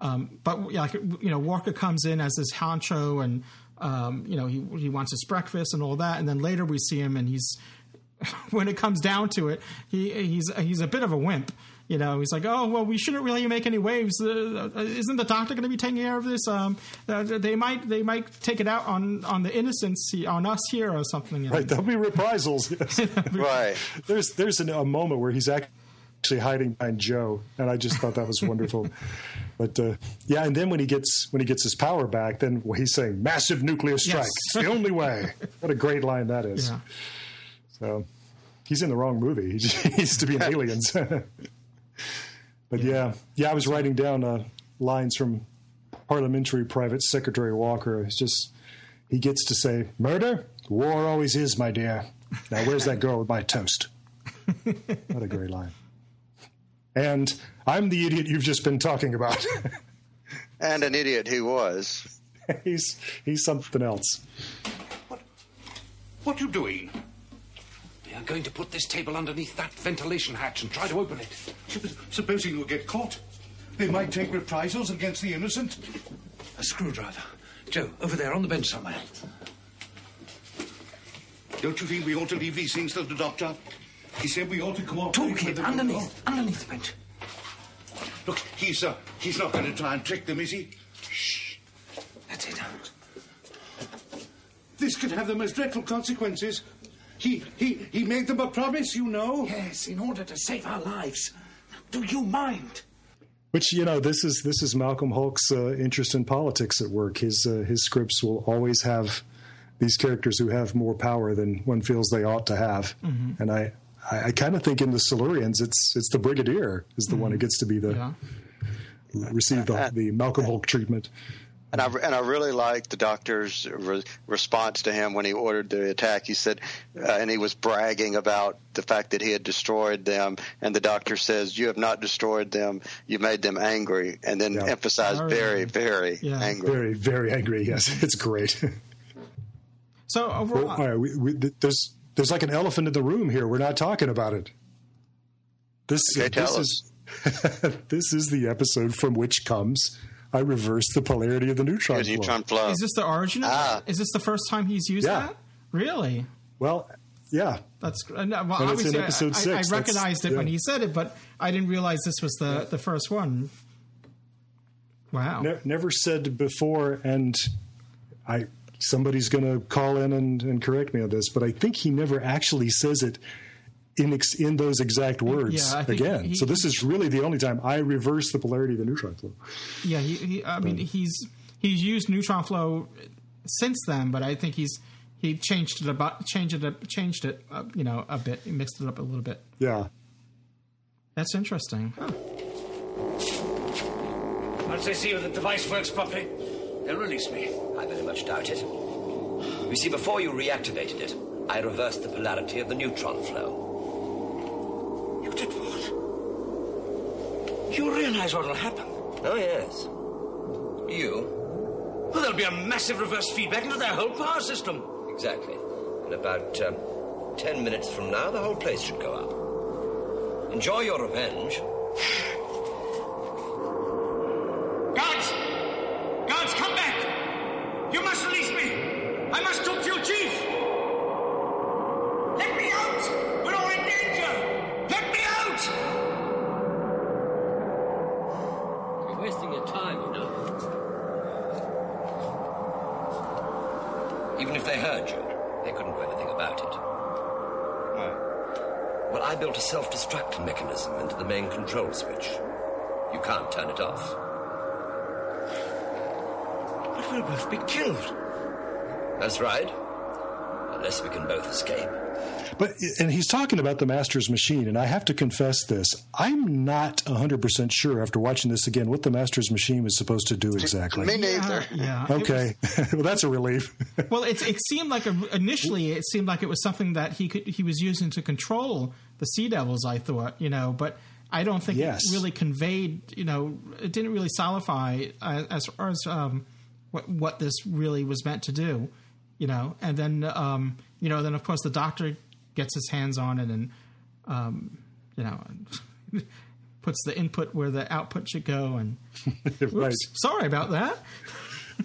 um, but yeah, like you know, Walker comes in as this honcho, and um, you know he he wants his breakfast and all that, and then later we see him, and he's *laughs* when it comes down to it, he he's he's a bit of a wimp. You know, he's like, oh well, we shouldn't really make any waves. Uh, isn't the doctor going to be taking care of this? Um, uh, they might they might take it out on on the innocents on us here or something. you know. Right, there'll be reprisals. Yes. *laughs* *laughs* right. There's there's an, a moment where he's actually hiding behind Jo, and I just thought that was wonderful. *laughs* but uh, yeah, and then when he gets when he gets his power back, then he's saying "massive nuclear strike." Yes. The only way. *laughs* What a great line that is. Yeah. So he's in the wrong movie. He just- *laughs* he needs to be in Aliens. but yeah. yeah, I was writing down uh, lines from Parliamentary Private Secretary Walker. It's just he gets to say, "Murder, war always is, my dear." Now, where's that girl with my toast? what a great line. And I'm the idiot you've just been talking about. *laughs* And an idiot he was. *laughs* he's he's something else. What what you doing? We are going to put this table underneath that ventilation hatch and try to open it. Supposing you get caught, they might take reprisals against the innocent. A screwdriver. Jo, over there on the bench somewhere. Don't you think we ought to leave these things to the doctor? He said we ought to cooperate Toolkit, with them. underneath, underneath the bench. Look, he's uh, he's not going to try and trick them, is he? Shh. That's it. This could have the most dreadful consequences. He, he, he made them a promise, you know. Yes, in order to save our lives. Do you mind? Which you know, this is this is Malcolm Hulke's uh, interest in politics at work. His uh, his scripts will always have these characters who have more power than one feels they ought to have, Mhm. and I I, I kind of think in the Silurians, it's it's the Brigadier is the one who mm. gets to be the Yeah. receive the, uh, uh, the Malcolm Hulke treatment. And I and I really liked the doctor's re- response to him when he ordered the attack. He said, uh, and he was bragging about the fact that he had destroyed them. And the doctor says, "You have not destroyed them. You made them angry." And then emphasized very, very Yeah. angry. Very very angry. Yes, *laughs* it's great. So overall, Well, all right, we, we, there's there's like an elephant in the room here. We're not talking about it. This Okay, this is *laughs* this is the episode from which comes I reverse the polarity of the neutron flow. neutron flow. is this the origin of Ah. that? Is this the first time he's used Yeah. that? Really? Well, yeah. That's uh, well, And it's in obviously I- episode I, six. I, That's- recognized it when he said it, but I didn't realize this was the the first one. Wow. Ne- never said before, and I somebody's going to call in and, and correct me on this, but I think he never actually says it in ex, in those exact words Yeah, again. he- so this is really the only time I reverse the polarity of the neutron flow. Yeah, he, he I mean he's he's used neutron flow since then, but I think he's he changed it about changed it up, changed it uh, you know a bit, he mixed it up a little bit. Yeah. That's interesting. Huh. Once they see the device works properly, they'll release me. I very much doubt it. You see, before you reactivated it, I reversed the polarity of the neutron flow. You did what? You realize what'll happen? Oh, yes. You? Well, there'll be a massive reverse feedback into their whole power system. Exactly. In about um, ten minutes from now, the whole place should go up. Enjoy your revenge. Guards! Guards, come back! You must release me! I must talk to your chief! Let me out! We're all in danger! Let me out! You're wasting your time, you know. Even if they heard you, they couldn't do anything about it. Why? Well, I built a self-destruct mechanism into the main control switch. You can't turn it off. But we'll both be killed. That's right. Unless we can both escape. But and he's talking about the master's machine, and I have to confess this: I'm not 100 percent sure after watching this again what the master's machine was supposed to do exactly. Me neither. Yeah. it Okay, *laughs* well that's a relief. well, it, it seemed like a, initially it seemed like it was something that he could he was using to control the Sea Devils. I thought, you know, but I don't think Yes. it really conveyed. You know, it didn't really solidify uh, as far as um, what what this really was meant to do. You know, and then um, you know, then of course the Doctor gets his hands on it and um, you know *laughs* puts the input where the output should go. And *laughs* right. Sorry about that.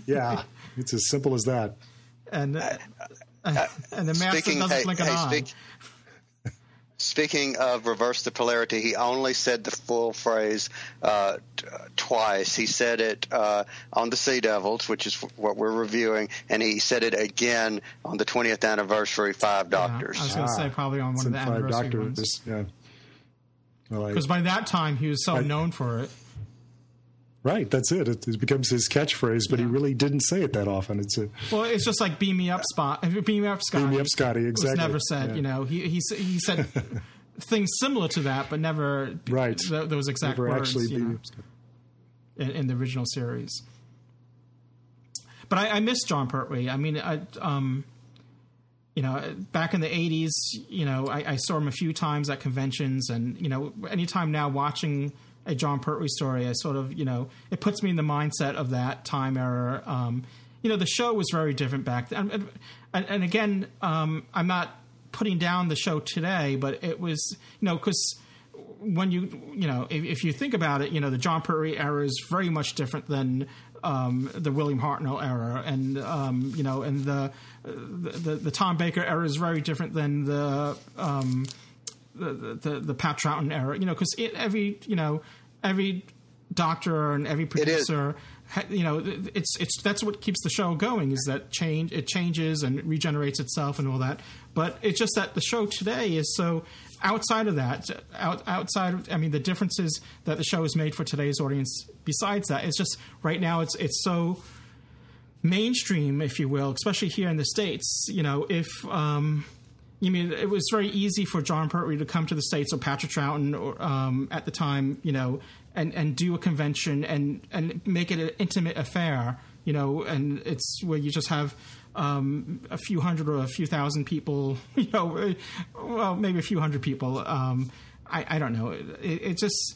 Yeah, it's as simple as that. And uh, *laughs* and the master doesn't hey, blink an hey, eye. speak- speaking of reverse the polarity, he only said the full phrase uh, t- twice. He said it uh, on the Sea Devils, which is what we're reviewing, and he said it again on the 20th anniversary Five Doctors. I was going to say probably on one of the five anniversary doctors, ones. Yeah. Well, Because by that time he was so known for it. Right, that's it. it. It becomes his catchphrase, but he really didn't say it that often. It's a Well, it's just like "Beam me up, Spot." "Beam me up, Scotty." Beam me up, Scotty, Was exactly. never said. Yeah. You know, he he he said *laughs* things similar to that, but never Right. th- those exact Never words. actually beam me up, Scotty. in, in the original series. But I, I miss Jon Pertwee. I mean, I, um, you know, back in the '80s, you know, I, I saw him a few times at conventions, and you know, anytime now watching a Jon Pertwee story, I sort of, you know, it puts me in the mindset of that time era. Um, you know, the show was very different back then, and, and, and again, um, I'm not putting down the show today, but it was, you know, because when you you know if, if you think about it, you know the Jon Pertwee era is very much different than um, the William Hartnell era, and um, you know, and the, the the Tom Baker era is very different than the um, the, the the Pat Troughton era. You know, because every you know every doctor and every producer you know it's it's that's what keeps the show going is that change it changes and regenerates itself and all that but it's just that the show today is so outside of that out, outside of, i mean the differences that the show has made for today's audience besides that it's just right now it's it's so mainstream if you will especially here in the states you know if um you mean it was very easy for Jon Pertwee to come to the states or Patrick Troughton um, at the time, you know, and, and do a convention and and make it an intimate affair, you know, and it's where you just have um, a few hundred or a few thousand people, *laughs* you know, well maybe a few hundred people. Um, I, I don't know. It, it just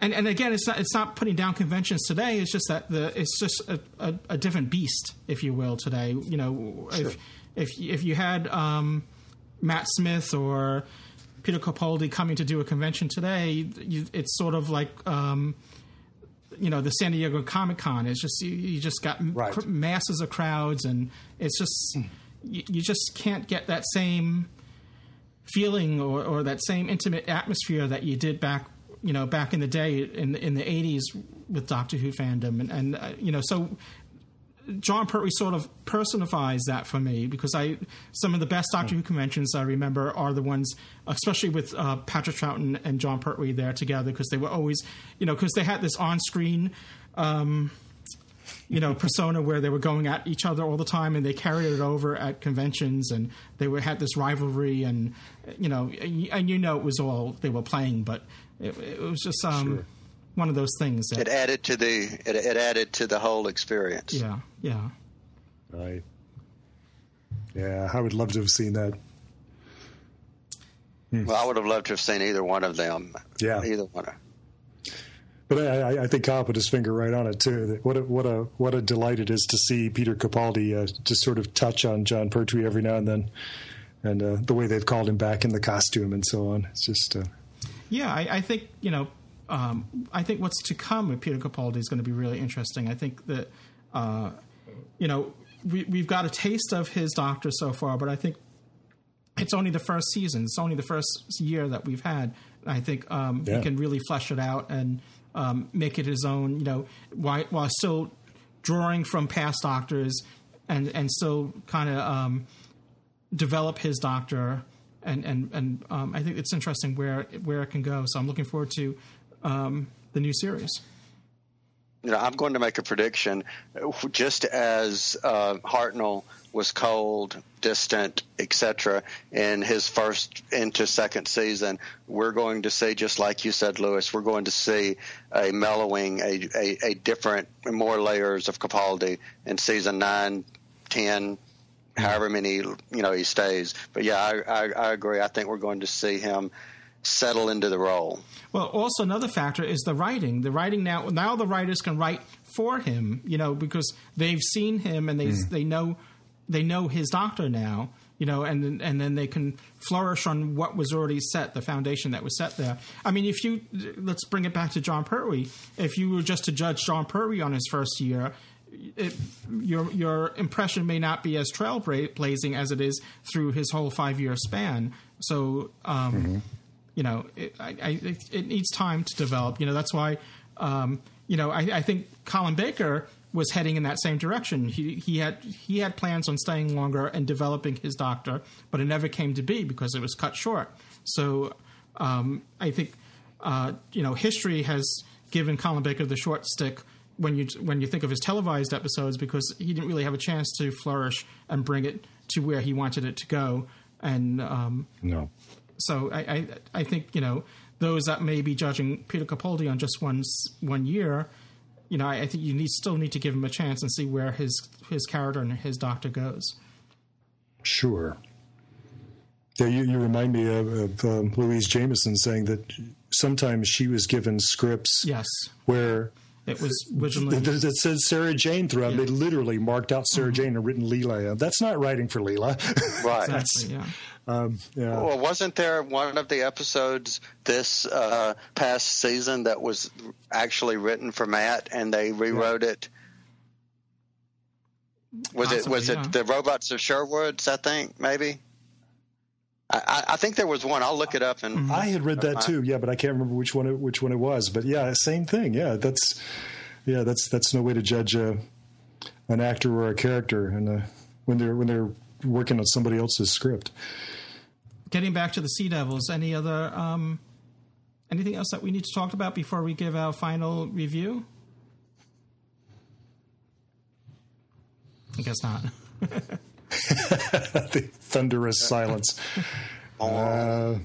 and and again, it's not it's not putting down conventions today. It's just that the it's just a, a, a different beast, if you will, today. You know, Sure. if if if you had um, Matt Smith or Peter Capaldi coming to do a convention today, you, it's sort of like um, you know the San Diego Comic Con. It's just you, you just got m- cr- masses of crowds, and it's just you, you just can't get that same feeling or, or that same intimate atmosphere that you did back you know back in the day in in the 80s with Doctor Who fandom. And and uh, you know so Jon Pertwee sort of personifies that for me because I some of the best Doctor Who conventions I remember are the ones, especially with uh, Patrick Troughton and Jon Pertwee there together because they were always, you know, because they had this on-screen, um, you know, persona where they were going at each other all the time and they carried it over at conventions and they were had this rivalry and you know and you know it was all they were playing but it, it was just um, Sure. One of those things that It added to the it, it added to the whole experience. yeah yeah Right. Yeah, I would love to have seen that. Well, I would have loved to have seen either one of them. Yeah. either one. But I, I- I think Kyle put his finger right on it too. What a, what a what a delight it is to see Peter Capaldi uh, just sort of touch on Jon Pertwee every now and then, and uh, the way they've called him back in the costume and so on. It's just uh, Yeah, I, I think you know. Um, I think what's to come with Peter Capaldi is going to be really interesting. I think that uh, you know we, we've got a taste of his Doctor so far, but I think it's only the first season. It's only the first year that we've had. I think um, Yeah. he can really flesh it out and um, make it his own. You know, while, while still drawing from past Doctors and and still kind of um, develop his Doctor. And and and um, I think it's interesting where where it can go. So I'm looking forward to um, the new series. You know, I'm going to make a prediction. Just as uh, Hartnell was cold, distant, etc., in his first into second season, we're going to see, just like you said, Louis, we're going to see a mellowing, a, a, a different, more layers of Capaldi in season nine, ten, however many you know he stays. But yeah, I, I, I agree. I think we're going to see him settle into the role. Well, also another factor is the writing. The writing now now the writers can write for him, you know, because they've seen him and they Mm. they know they know his doctor now, you know, and then- and then they can flourish on what was already set, the foundation that was set there. I mean, if you let's bring it back to Jon Pertwee. If you were just to judge Jon Pertwee on his first year, it, your your impression may not be as trailblazing as it is through his whole five year span. So, um, you know, it, I, I, it, needs time to develop. You know, that's why, um, you know, I, I think Colin Baker was heading in that same direction. He he had he had plans on staying longer and developing his doctor, but it never came to be because it was cut short. So um, I think uh, you know history has given Colin Baker the short stick when you when you think of his televised episodes because he didn't really have a chance to flourish and bring it to where he wanted it to go. And um, no. So I, I I think you know those that may be judging Peter Capaldi on just one one year, you know I, I think you need still need to give him a chance and see where his his character and his doctor goes. Sure. Yeah, you, you remind me of, of um, Louise Jameson saying that sometimes she was given scripts Yes, where it was originally that, that said Sarah Jane throughout. They literally marked out Sarah Jane and written Leela. That's not writing for Leela. *laughs* Right. That's, yeah. Um, yeah. Well, wasn't there one of the episodes this uh, past season that was actually written for Matt and they rewrote it? Was it was Possibly, it the robots of Sherwood's? I think maybe. I, I think there was one. I'll look it up and. I had read that too. Yeah, but I can't remember which one it, which one it was. But yeah, same thing. Yeah, that's yeah, that's that's no way to judge uh, an actor or a character, and uh, when they're when they're working on somebody else's script. Getting back to the Sea Devils, any other um, anything else that we need to talk about before we give our final review? I guess not. *laughs* the thunderous silence. Uh,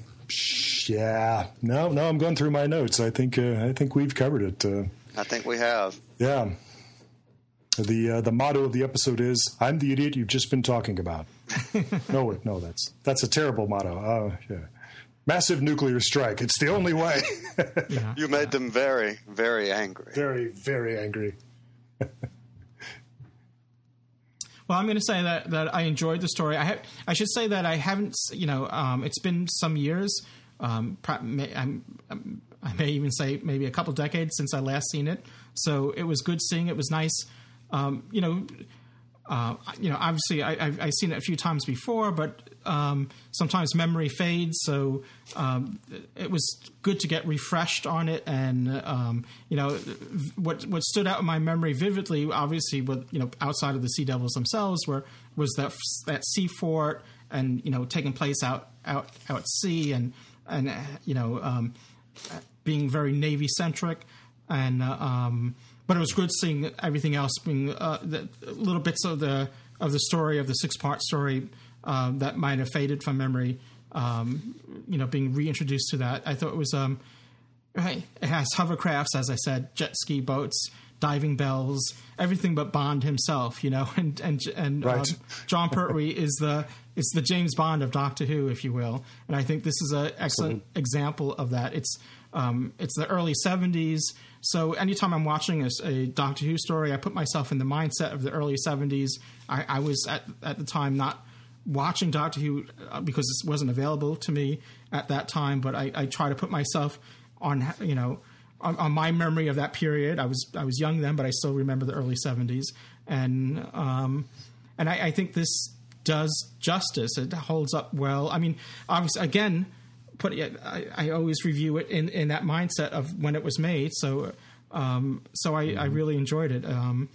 yeah, no, no. I'm going through my notes. I think uh, I think we've covered it. Uh, I think we have. Yeah. The uh, the motto of the episode is "I'm the idiot you've just been talking about." *laughs* no, no, that's that's a terrible motto. Uh, yeah. Massive nuclear strike. It's the only way. *laughs* yeah. You made them very, very angry. Very, very angry. Well, I'm going to say that, that I enjoyed the story. I ha- I should say that I haven't, you know, um, it's been some years. Um, may, I'm, I'm, i may even say maybe a couple decades since I last seen it. So it was good seeing. It was nice. Um, you know, uh, you know, obviously I, have I've seen it a few times before, but um, sometimes memory fades. So um, it was good to get refreshed on it. And um, you know, what what stood out in my memory vividly, obviously, with you know, outside of the Sea Devils themselves, were was that that sea fort and you know taking place out out out at sea and and you know um, being very navy centric and. Um, but it was good seeing everything else being uh, the, little bits of the of the story of the six part story um, that might have faded from memory. Um, you know, being reintroduced to that, I thought it was. Um, it has hovercrafts, as I said, jet ski boats, diving bells, everything but Bond himself. You know, *laughs* and and and right. um, Jon Pertwee is the is the James Bond of Doctor Who, if you will. And I think this is an excellent example of that. It's um, it's the early '70s. So anytime I'm watching a, a, Doctor Who story, I put myself in the mindset of the early 70s. I, I was at, at the time not watching Doctor Who uh, because it wasn't available to me at that time, but I, I try to put myself on, you know, on, on, my memory of that period. I was I was young then, but I still remember the early 70s, and um, and I, I think this does justice. It holds up well. I mean, obviously, again put it. I, I, always review it in, in that mindset of when it was made. So um, so I, mm-hmm. I, really enjoyed it. Um,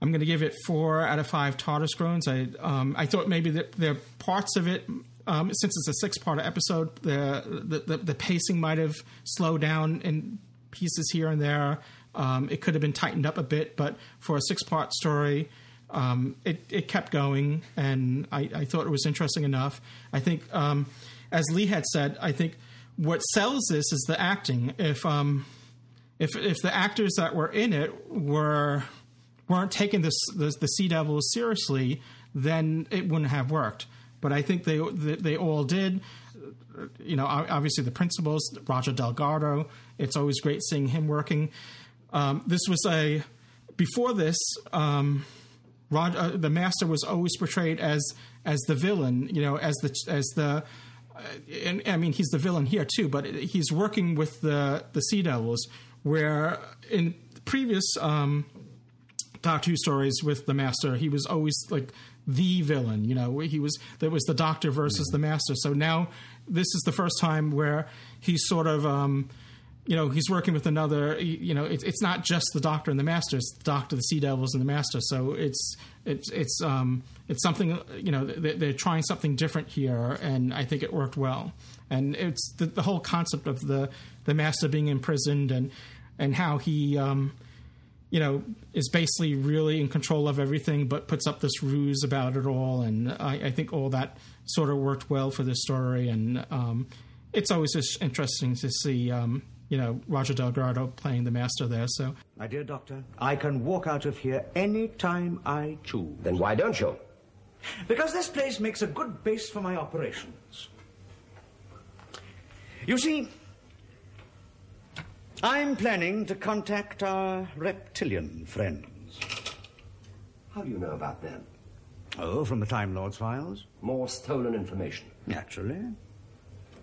I'm going to give it four out of five TARDIS groans. I um, I thought maybe that there are parts of it. Um, since it's a six-part episode, the, the, the the pacing might have slowed down in pieces here and there. Um, it could have been tightened up a bit, but for a six-part story, um, it, it kept going, and I, I, thought it was interesting enough. I think um, as Lee had said, I think what sells this is the acting. If um, if if the actors that were in it were weren't taking this the, the Sea Devils seriously, then it wouldn't have worked. But I think they they, they all did. You know, obviously the principals, Roger Delgado. It's always great seeing him working. Um, this was a before this. Um, Rod, uh, the master was always portrayed as as the villain, you know, as the as the and I mean he's the villain here too, but he's working with the the Sea Devils, where in previous um, Doctor Who stories with the Master, he was always like the villain. You know, he was there was the Doctor versus the Master. So now this is the first time where he's sort of. Um, you know he's working with another you know it's it's not just the doctor and the master it's the doctor the sea devils and the master. So it's it's it's um it's something you know they're trying something different here and i think it worked well. And it's the, the whole concept of the the master being imprisoned and and how he um you know is basically really in control of everything but puts up this ruse about it all. And i, I think all that sort of worked well for this story. And um it's always just interesting to see um you know, Roger Delgado playing the master there. So, my dear doctor, I can walk out of here any time I choose. Then why don't you? Because this place makes a good base for my operations. You see, I'm planning to contact our reptilian friends. How do you know about them? Oh, from the Time Lord's files. More stolen information? Naturally.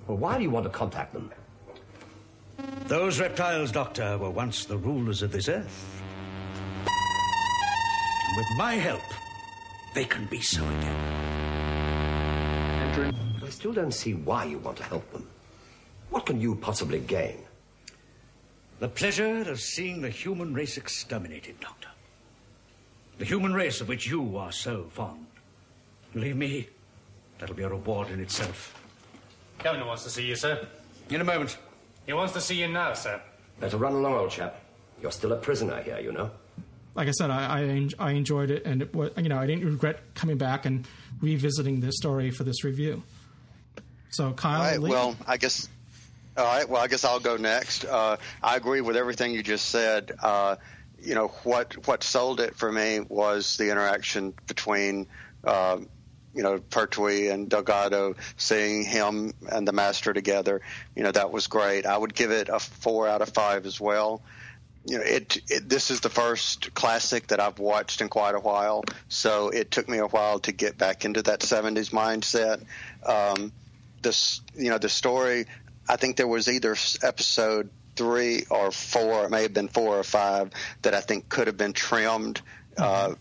Well, why do you want to contact them? Those reptiles, Doctor, were once the rulers of this earth. And with my help, they can be so again. Entering I still don't see why you want to help them. What can you possibly gain? The pleasure of seeing the human race exterminated, Doctor. The human race of which you are so fond. Believe me, that'll be a reward in itself. Governor wants to see you, sir. In a moment. He wants to see you now, sir. Better run along, old chap. You're still a prisoner here, you know. Like I said, I I, en- I enjoyed it, and it was, you know I didn't regret coming back and revisiting this story for this review. So Kyle, All right. Lee? Well, I guess. All right. Well, I guess I'll go next. Uh, I agree with everything you just said. Uh, you know what what sold it for me was the interaction between. Uh, you know, Pertwee and Delgado, seeing him and the master together, you know, that was great. I would give it a four out of five as well. You know, it, it this is the first classic that I've watched in quite a while, so it took me a while to get back into that '70s mindset. Um, this, you know, the story. I think there was either episode three or four, it may have been four or five, that I think could have been trimmed. Uh,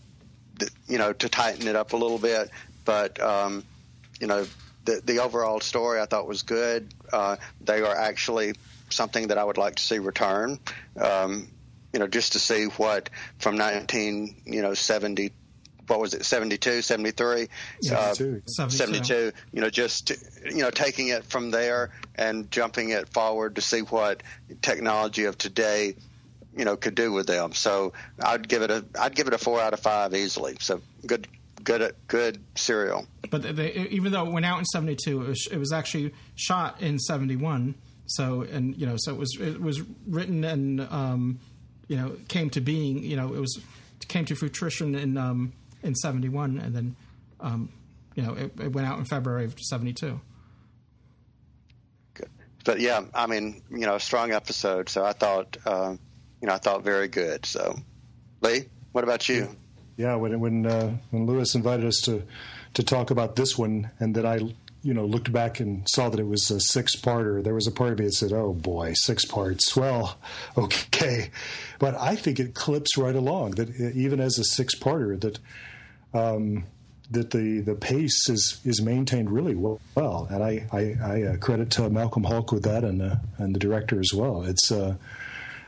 you know, to tighten it up a little bit. But um, you know, the the overall story I thought was good. Uh, they are actually something that I would like to see return. Um, you know, just to see what from nineteen, you know, seventy. What was it? 72, 73? 72. Uh, 72. You know, just, you know, taking it from there and jumping it forward to see what technology of today you know could do with them. So I'd give it a I'd give it a four out of five easily. So good good good serial. But they, even though it went out in '72, it was, it was actually shot in '71. So and you know, so it was it was written and um, you know came to being. You know, it was came to fruition in um, in '71, and then um, you know it, it went out in February of '72. But yeah, I mean, you know, a strong episode. So I thought, uh, you know, I thought very good. So, Lee, what about you? Yeah, when when uh, when Louis invited us to to talk about this one, and then I you know looked back and saw that it was a six parter. There was a part of me that said, "Oh boy, six parts." Well, *laughs* okay, but I think it clips right along. That even as a six parter, that um, that the, the pace is, is maintained really well, well. and I I, I uh, credit to Malcolm Hulke with that, and uh, and the director as well. It's uh,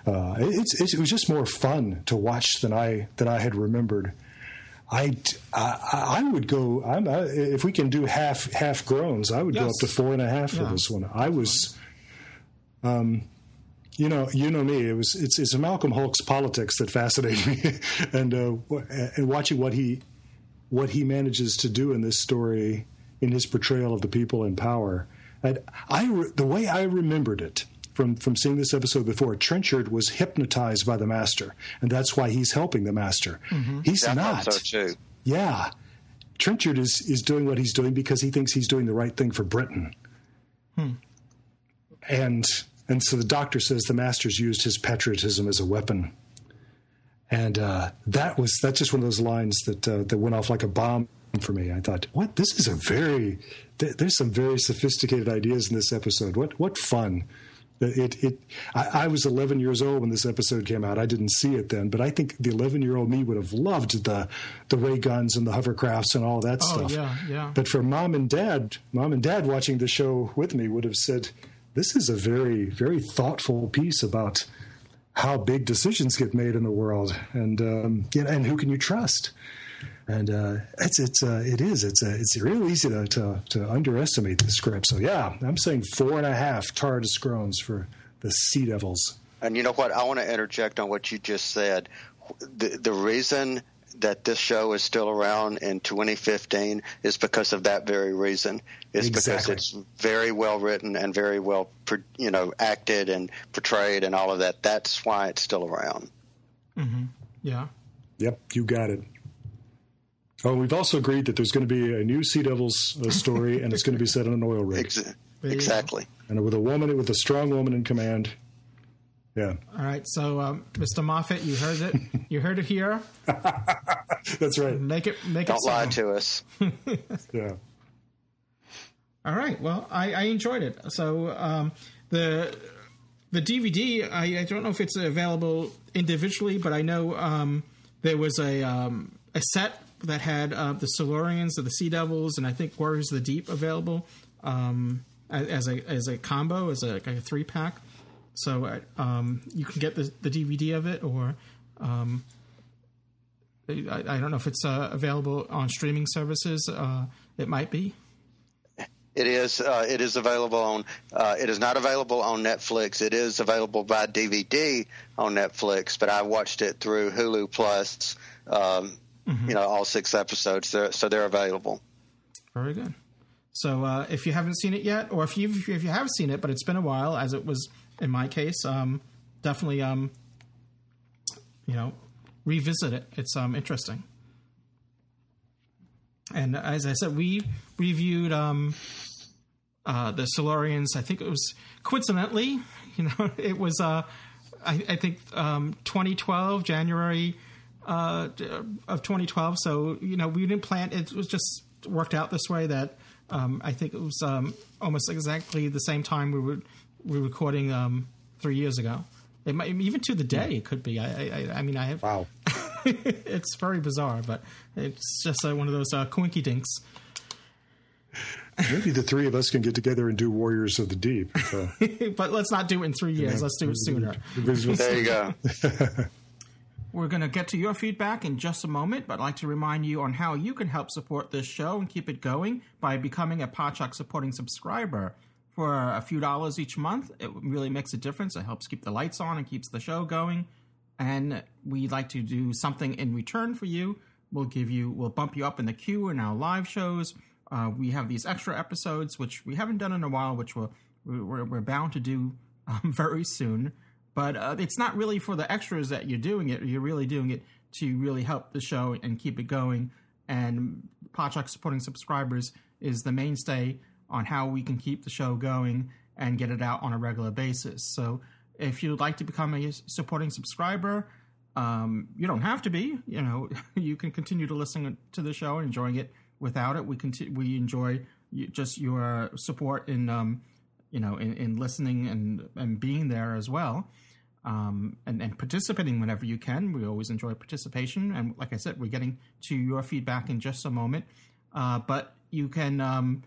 uh, it's, it's, it was just more fun to watch than I than I had remembered. I, I, I would go. I'm, I, if we can do half half groans, I would Yes. go up to four and a half for Yeah. this one. I was, um, you know, you know me. It was it's it's Malcolm Hulke's politics that fascinate *laughs* me, and uh, and watching what he what he manages to do in this story in his portrayal of the people in power. And I the way I remembered it from from seeing this episode before, Trenchard was hypnotized by the master, and that's why he's helping the master. He's Yeah, not. thought so too. Yeah. Trenchard is, is doing what he's doing because he thinks he's doing the right thing for Britain. Hmm. And and so the doctor says the master's used his patriotism as a weapon. And uh, that was that's just one of those lines that uh, that went off like a bomb for me. I thought, what? This is a very th- there's some very sophisticated ideas in this episode. What what fun! It it I, I was 11 years old when this episode came out. I didn't see it then, but I think the 11 year old me would have loved the the ray guns and the hovercrafts and all that Oh stuff. yeah, yeah. But for mom and dad, mom and dad watching the show with me would have said, "This is a very, very thoughtful piece about how big decisions get made in the world, and um, you know, and who can you trust." And uh, it's it's uh, it is it's uh, it's real easy to, to to underestimate the script. So yeah, I'm saying four and a half TARDIS groans for the Sea Devils. And you know what? I want to interject on what you just said. The, the reason that this show is still around in 2015 is because of that very reason. It's Exactly. because it's very well written and very well, you know, acted and portrayed and all of that. That's why it's still around. hmm Yeah. Yep, you got it. Oh, we've also agreed that there's going to be a new Sea Devils uh, story, and it's going to be set on an oil rig. Ex- exactly. And with a woman, with a strong woman in command. Yeah, All right. So, um, Mr. Moffat, you heard it. *laughs* You heard it here. that's right. Make it. Make Don't it. lie to us. *laughs* Yeah. All right. Well, I, I enjoyed it. So um, the the DVD, I, I don't know if it's available individually, but I know um, there was a um, a set that had uh, the Silurians or the Sea Devils, and I think Warriors of the Deep available um, as a as a combo, as a, like a three pack. So uh, um, you can get the, the DVD of it, or um, I, I, don't know if it's uh, available on streaming services. Uh, it might be. It is. Uh, it is available on. Uh, it is not available on Netflix. It is available by DVD on Netflix, but I watched it through Hulu Plus. Um, mm-hmm. You know, all six episodes. They're, so they're available. Very good. So uh, if you haven't seen it yet, or if you if you have seen it, but it's been a while, as it was in my case, um, definitely um, you know revisit it. It's um, interesting. And as I said, we reviewed um, uh, the Silurians. I think it was coincidentally, *laughs* you know, it was uh, I, I, think um, 2012 January uh, of 2012. So you know, we didn't plan. It was just worked out this way that um, I think it was um, almost exactly the same time we were we were recording um, three years ago. It might, even to the day it could be. I, I, I mean, I have. Wow. *laughs* it's very bizarre, but it's just uh, one of those uh, coinky dinks. Maybe the three of us can get together and do Warriors of the Deep. So. *laughs* but let's not do it in three years. Let's do it sooner. *laughs* There you go. We're going to get to your feedback in just a moment, but I'd like to remind you on how you can help support this show and keep it going by becoming a Podshock supporting subscriber. For a few dollars each month, it really makes a difference. It helps keep the lights on and keeps the show going. And we'd like to do something in return for you. We'll give you, we'll bump you up in the queue in our live shows. Uh, we have these extra episodes, which we haven't done in a while, which we're, we're, we're bound to do *laughs* um, very soon. But uh, it's not really for the extras that you're doing it. You're really doing it to really help the show and keep it going. And Podshock supporting subscribers is the mainstay on how we can keep the show going and get it out on a regular basis. So if you'd like to become a supporting subscriber, um, you don't have to be. You know, *laughs* you can continue to listen to the show and enjoying it without it. We continue, we enjoy just your support in, um, you know, in, in, listening and and being there as well, um, and and participating whenever you can. We always enjoy participation, and like I said, we're getting to your feedback in just a moment. Uh, but you can um,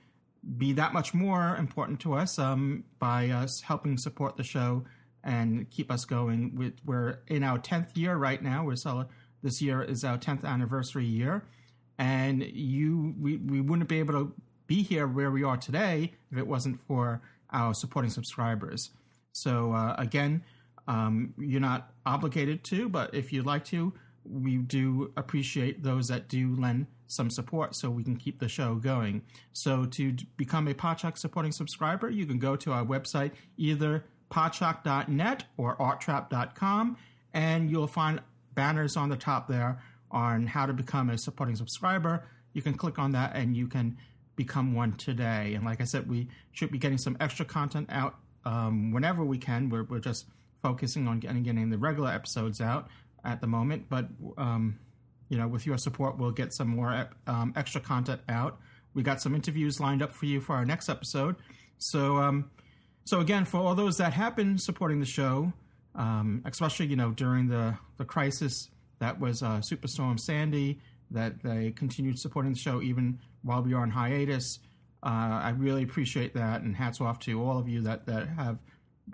be that much more important to us um, by us helping support the show and keep us going. We're in our 10th year right now. We're this year is our 10th anniversary year. And you, we, we wouldn't be able to be here where we are today if it wasn't for our supporting subscribers. So, uh, again, um, you're not obligated to, but if you'd like to, we do appreciate those that do lend some support so we can keep the show going. So, to become a Podshock supporting subscriber, you can go to our website either podshock.net or arttrap.com, and you'll find banners on the top there on how to become a supporting subscriber. You can click on that and you can become one today. And like I said, we should be getting some extra content out um, whenever we can. We're, we're just focusing on getting, getting the regular episodes out at the moment, but um, you know, with your support, we'll get some more um, extra content out. We got some interviews lined up for you for our next episode. So um, so again, for all those that have been supporting the show, um, especially you know during the the crisis that was uh, Superstorm Sandy, that they continued supporting the show even while we are on hiatus. Uh, I really appreciate that, and hats off to all of you that that have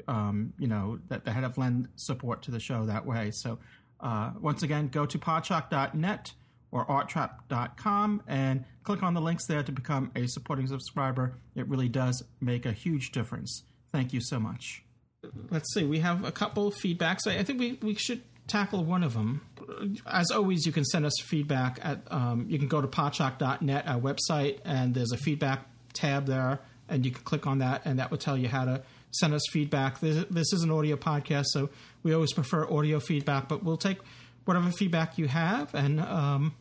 um, you know that, that have lend support to the show that way. So uh, once again, go to podshock.net or arttrap.com and click on the links there to become a supporting subscriber. It really does make a huge difference. Thank you so much. Let's see. We have a couple feedbacks. I think we, we should tackle one of them. As always, you can send us feedback at, um, you can go to podshock.net, our website, and there's a feedback tab there, and you can click on that, and that will tell you how to send us feedback. This, this is an audio podcast, so we always prefer audio feedback, but we'll take whatever feedback you have, and um,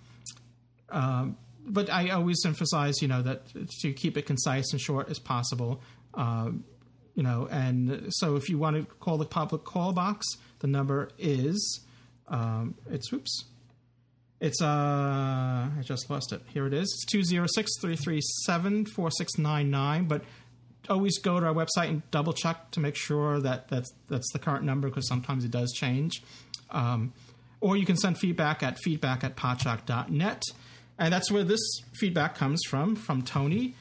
um, but I always emphasize, you know, that to keep it concise and short as possible. Um, you know, and so if you want to call the public call box, the number is um, it's oops. It's uh I just lost it. Here it is. It's 206-337-4699, but always go to our website and double check to make sure that that's that's the current number because sometimes it does change. Um, or you can send feedback at feedback at podshock.net. And that's where this feedback comes from, from Tony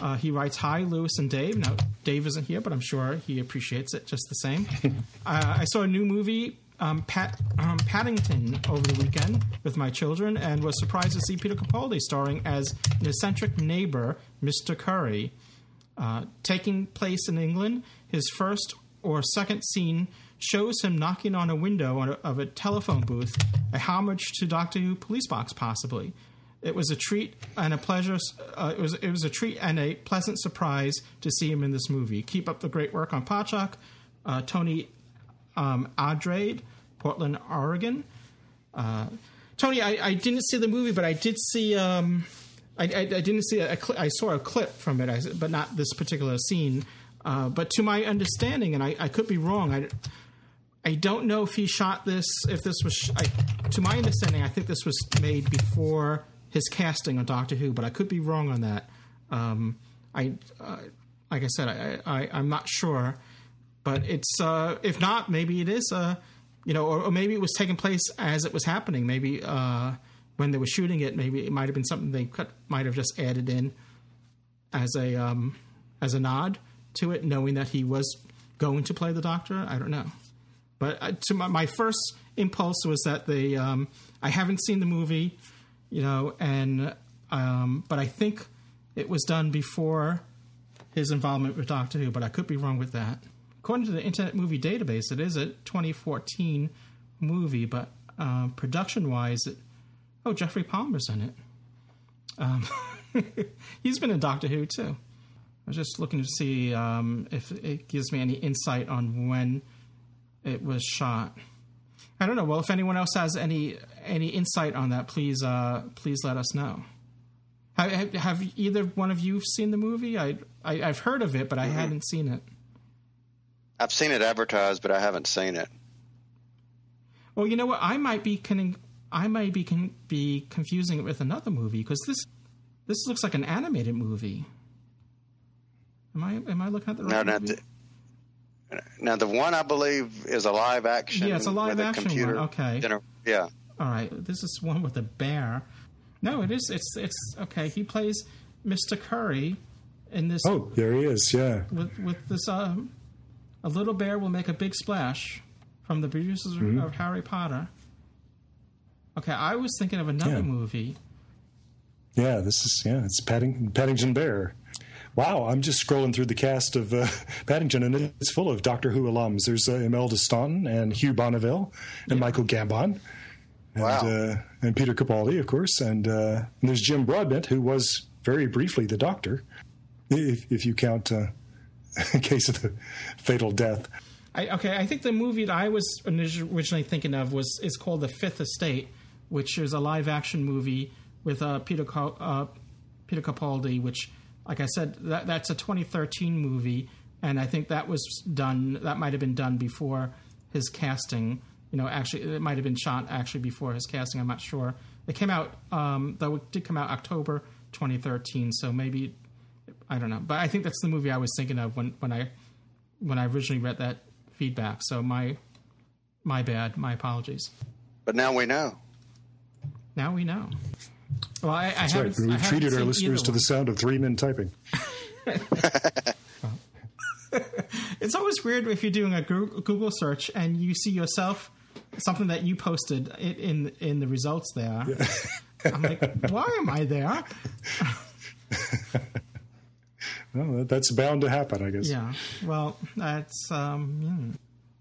Uh, he writes, Hi, Louis and Dave. Now, Dave isn't here, but I'm sure he appreciates it just the same. *laughs* uh, I saw a new movie, um, Pat, um, Paddington, over the weekend with my children and was surprised to see Peter Capaldi starring as an eccentric neighbor, Mr. Curry. Uh, taking place in England, his first or second scene shows him knocking on a window on a, of a telephone booth, a homage to Doctor Who Police Box, possibly. It was a treat and a pleasure. Uh, it was it was a treat and a pleasant surprise to see him in this movie. Keep up the great work on Podshock, uh, Tony um, Adrade, Portland, Oregon. Uh, Tony, I, I, didn't see the movie, but I did see. Um, I, I, I, didn't see a, a I saw a clip from it, but not this particular scene. Uh, but to my understanding, and I, could be wrong, I, I don't know if he shot this. If this was, to my understanding, I think this was made before his casting on Doctor Who, but I could be wrong on that. Um, I, uh, like I said, I, I, am not sure, but it's uh, if not, maybe it is. Uh, you know, or, or, maybe it was taking place as it was happening. Maybe uh, when they were shooting it, maybe it might have been something they cut, might have just added in as a um, as a nod to it, knowing that he was going to play the Doctor. I don't know, but uh, to my, my, first impulse was that they. Um, I haven't seen the movie you know, and um, but I think it was done before his involvement with Doctor Who, but I could be wrong with that. According to the Internet Movie Database, it is a 2014 movie, but uh, production-wise, it, oh, Geoffrey Palmer's in it. Um, *laughs* he's been in Doctor Who too. I was just looking to see um, if it gives me any insight on when it was shot. I don't know. Well, if anyone else has any any insight on that, please uh, please let us know. Have, have, either one of you seen the movie? I, I have heard of it, but I mm-hmm. hadn't seen it. I've seen it advertised, but I haven't seen it. Well, you know what? I might be con- I might be con- be confusing it with another movie because this this looks like an animated movie. Am I am I looking at the right no, movie? Now, the one I believe is a live action. Yeah, it's a live action computer one. Okay. Dinner. Yeah. All right. This is one with a bear. No, it is. It's it's okay. He plays Mr. Curry in this. Oh, there he is. Yeah. With with this, um, a little bear will make a big splash from the producers mm-hmm. of Harry Potter. Okay, I was thinking of another yeah. movie. Yeah, this is yeah. It's Padding, Paddington Bear. Wow, I'm just scrolling through the cast of uh, *laughs* Paddington, and it's full of Doctor Who alums. There's uh, Imelda Staunton and Hugh Bonneville and yeah. Michael Gambon. And, wow. Uh, and Peter Capaldi, of course. And, uh, and, there's Jim Broadbent, who was very briefly the Doctor, if, if you count uh, *laughs* in case of the fatal death. I, okay, I think the movie that I was originally thinking of was is called The Fifth Estate, which is a live action movie with uh, Peter Peter Capaldi, which like I said, that, that's a 2013 movie, and I think that was done. That might have been done before his casting. You know, actually, it might have been shot actually before his casting. I'm not sure. It came out, um, though it did come out October 2013. So maybe I don't know, but I think that's the movie I was thinking of when when I when I originally read that feedback. So my my bad. My apologies. But now we know. Now we know. Well, I, I That's right. We've treated our listeners to the sound of three men typing. *laughs* *laughs* it's always weird if you're doing a Google search and you see yourself something that you posted in in the results there. Yeah. I'm like, why am I there? *laughs* well, that's bound to happen, I guess. Yeah. Well, that's um,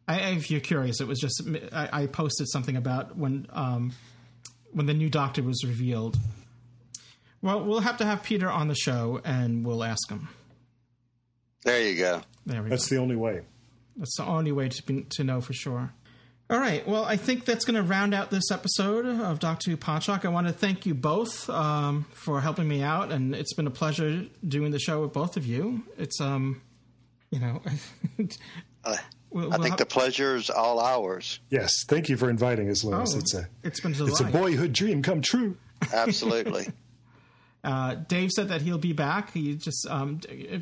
yeah. I, if you're curious, it was just I, I posted something about when um, when the new Doctor was revealed. Well, we'll have to have Peter on the show, and we'll ask him. There you go. There we That's go. the only way. That's the only way to be, to know for sure. All right. Well, I think that's going to round out this episode of Doctor Who Podshock. I want to thank you both um, for helping me out, and it's been a pleasure doing the show with both of you. It's um, you know, *laughs* uh, We'll, I think the pleasure is all ours. Yes, thank you for inviting us, Louis. Oh, it's a it's been it's a boyhood dream come true. Absolutely. *laughs* uh, Dave said that he'll be back. He just, um,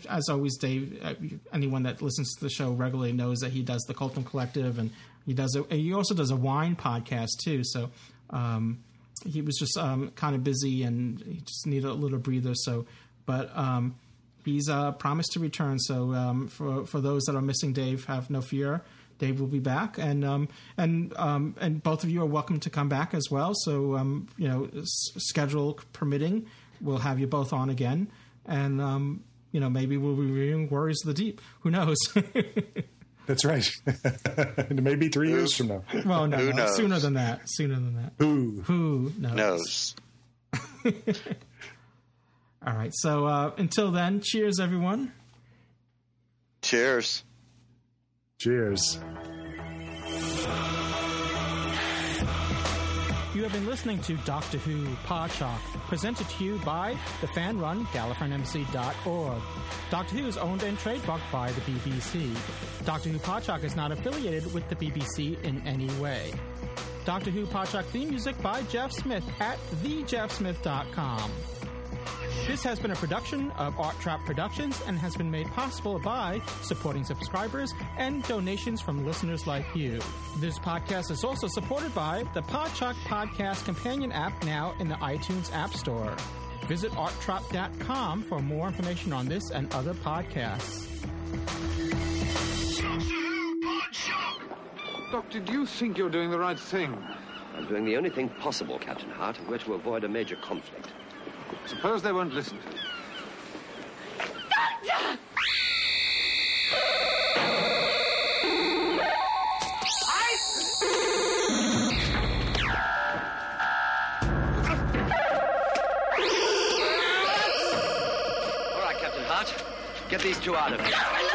as always, Dave. Uh, anyone that listens to the show regularly knows that he does the Colton Collective, and he does. A, he also does a wine podcast too. So um, he was just um, kind of busy, and he just needed a little breather. So, but um, he's uh, promised to return. So um, for for those that are missing Dave, have no fear. Dave will be back, and um, and um, and both of you are welcome to come back as well. So um, you know, s- schedule permitting, we'll have you both on again, and um, you know maybe we'll be reviewing Warriors of the Deep. Who knows? *laughs* That's right. *laughs* it may be three years from now. well, no, Who no, knows? sooner than that. Sooner than that. Who? Who knows? Knows. *laughs* All right. So uh, until then, cheers, everyone. Cheers. Cheers. You have been listening to Doctor Who Podshock, presented to you by the fan-run GallifreyanEmbassy.org. Doctor Who is owned and trademarked by the BBC. Doctor Who Podshock is not affiliated with the BBC in any way. Doctor Who Podshock theme music by Jeff Smith at thejeffsmith.com. This has been a production of Art Trap Productions and has been made possible by supporting subscribers and donations from listeners like you. This podcast is also supported by the Podshock Podcast Companion app now in the iTunes App Store. Visit arttrap.com for more information on this and other podcasts. Doctor, do you think you're doing the right thing? I'm doing the only thing possible, Captain Hart, if we're to avoid a major conflict. Suppose they won't listen to you. Doctor! All right, Captain Hart. Get these two out of here.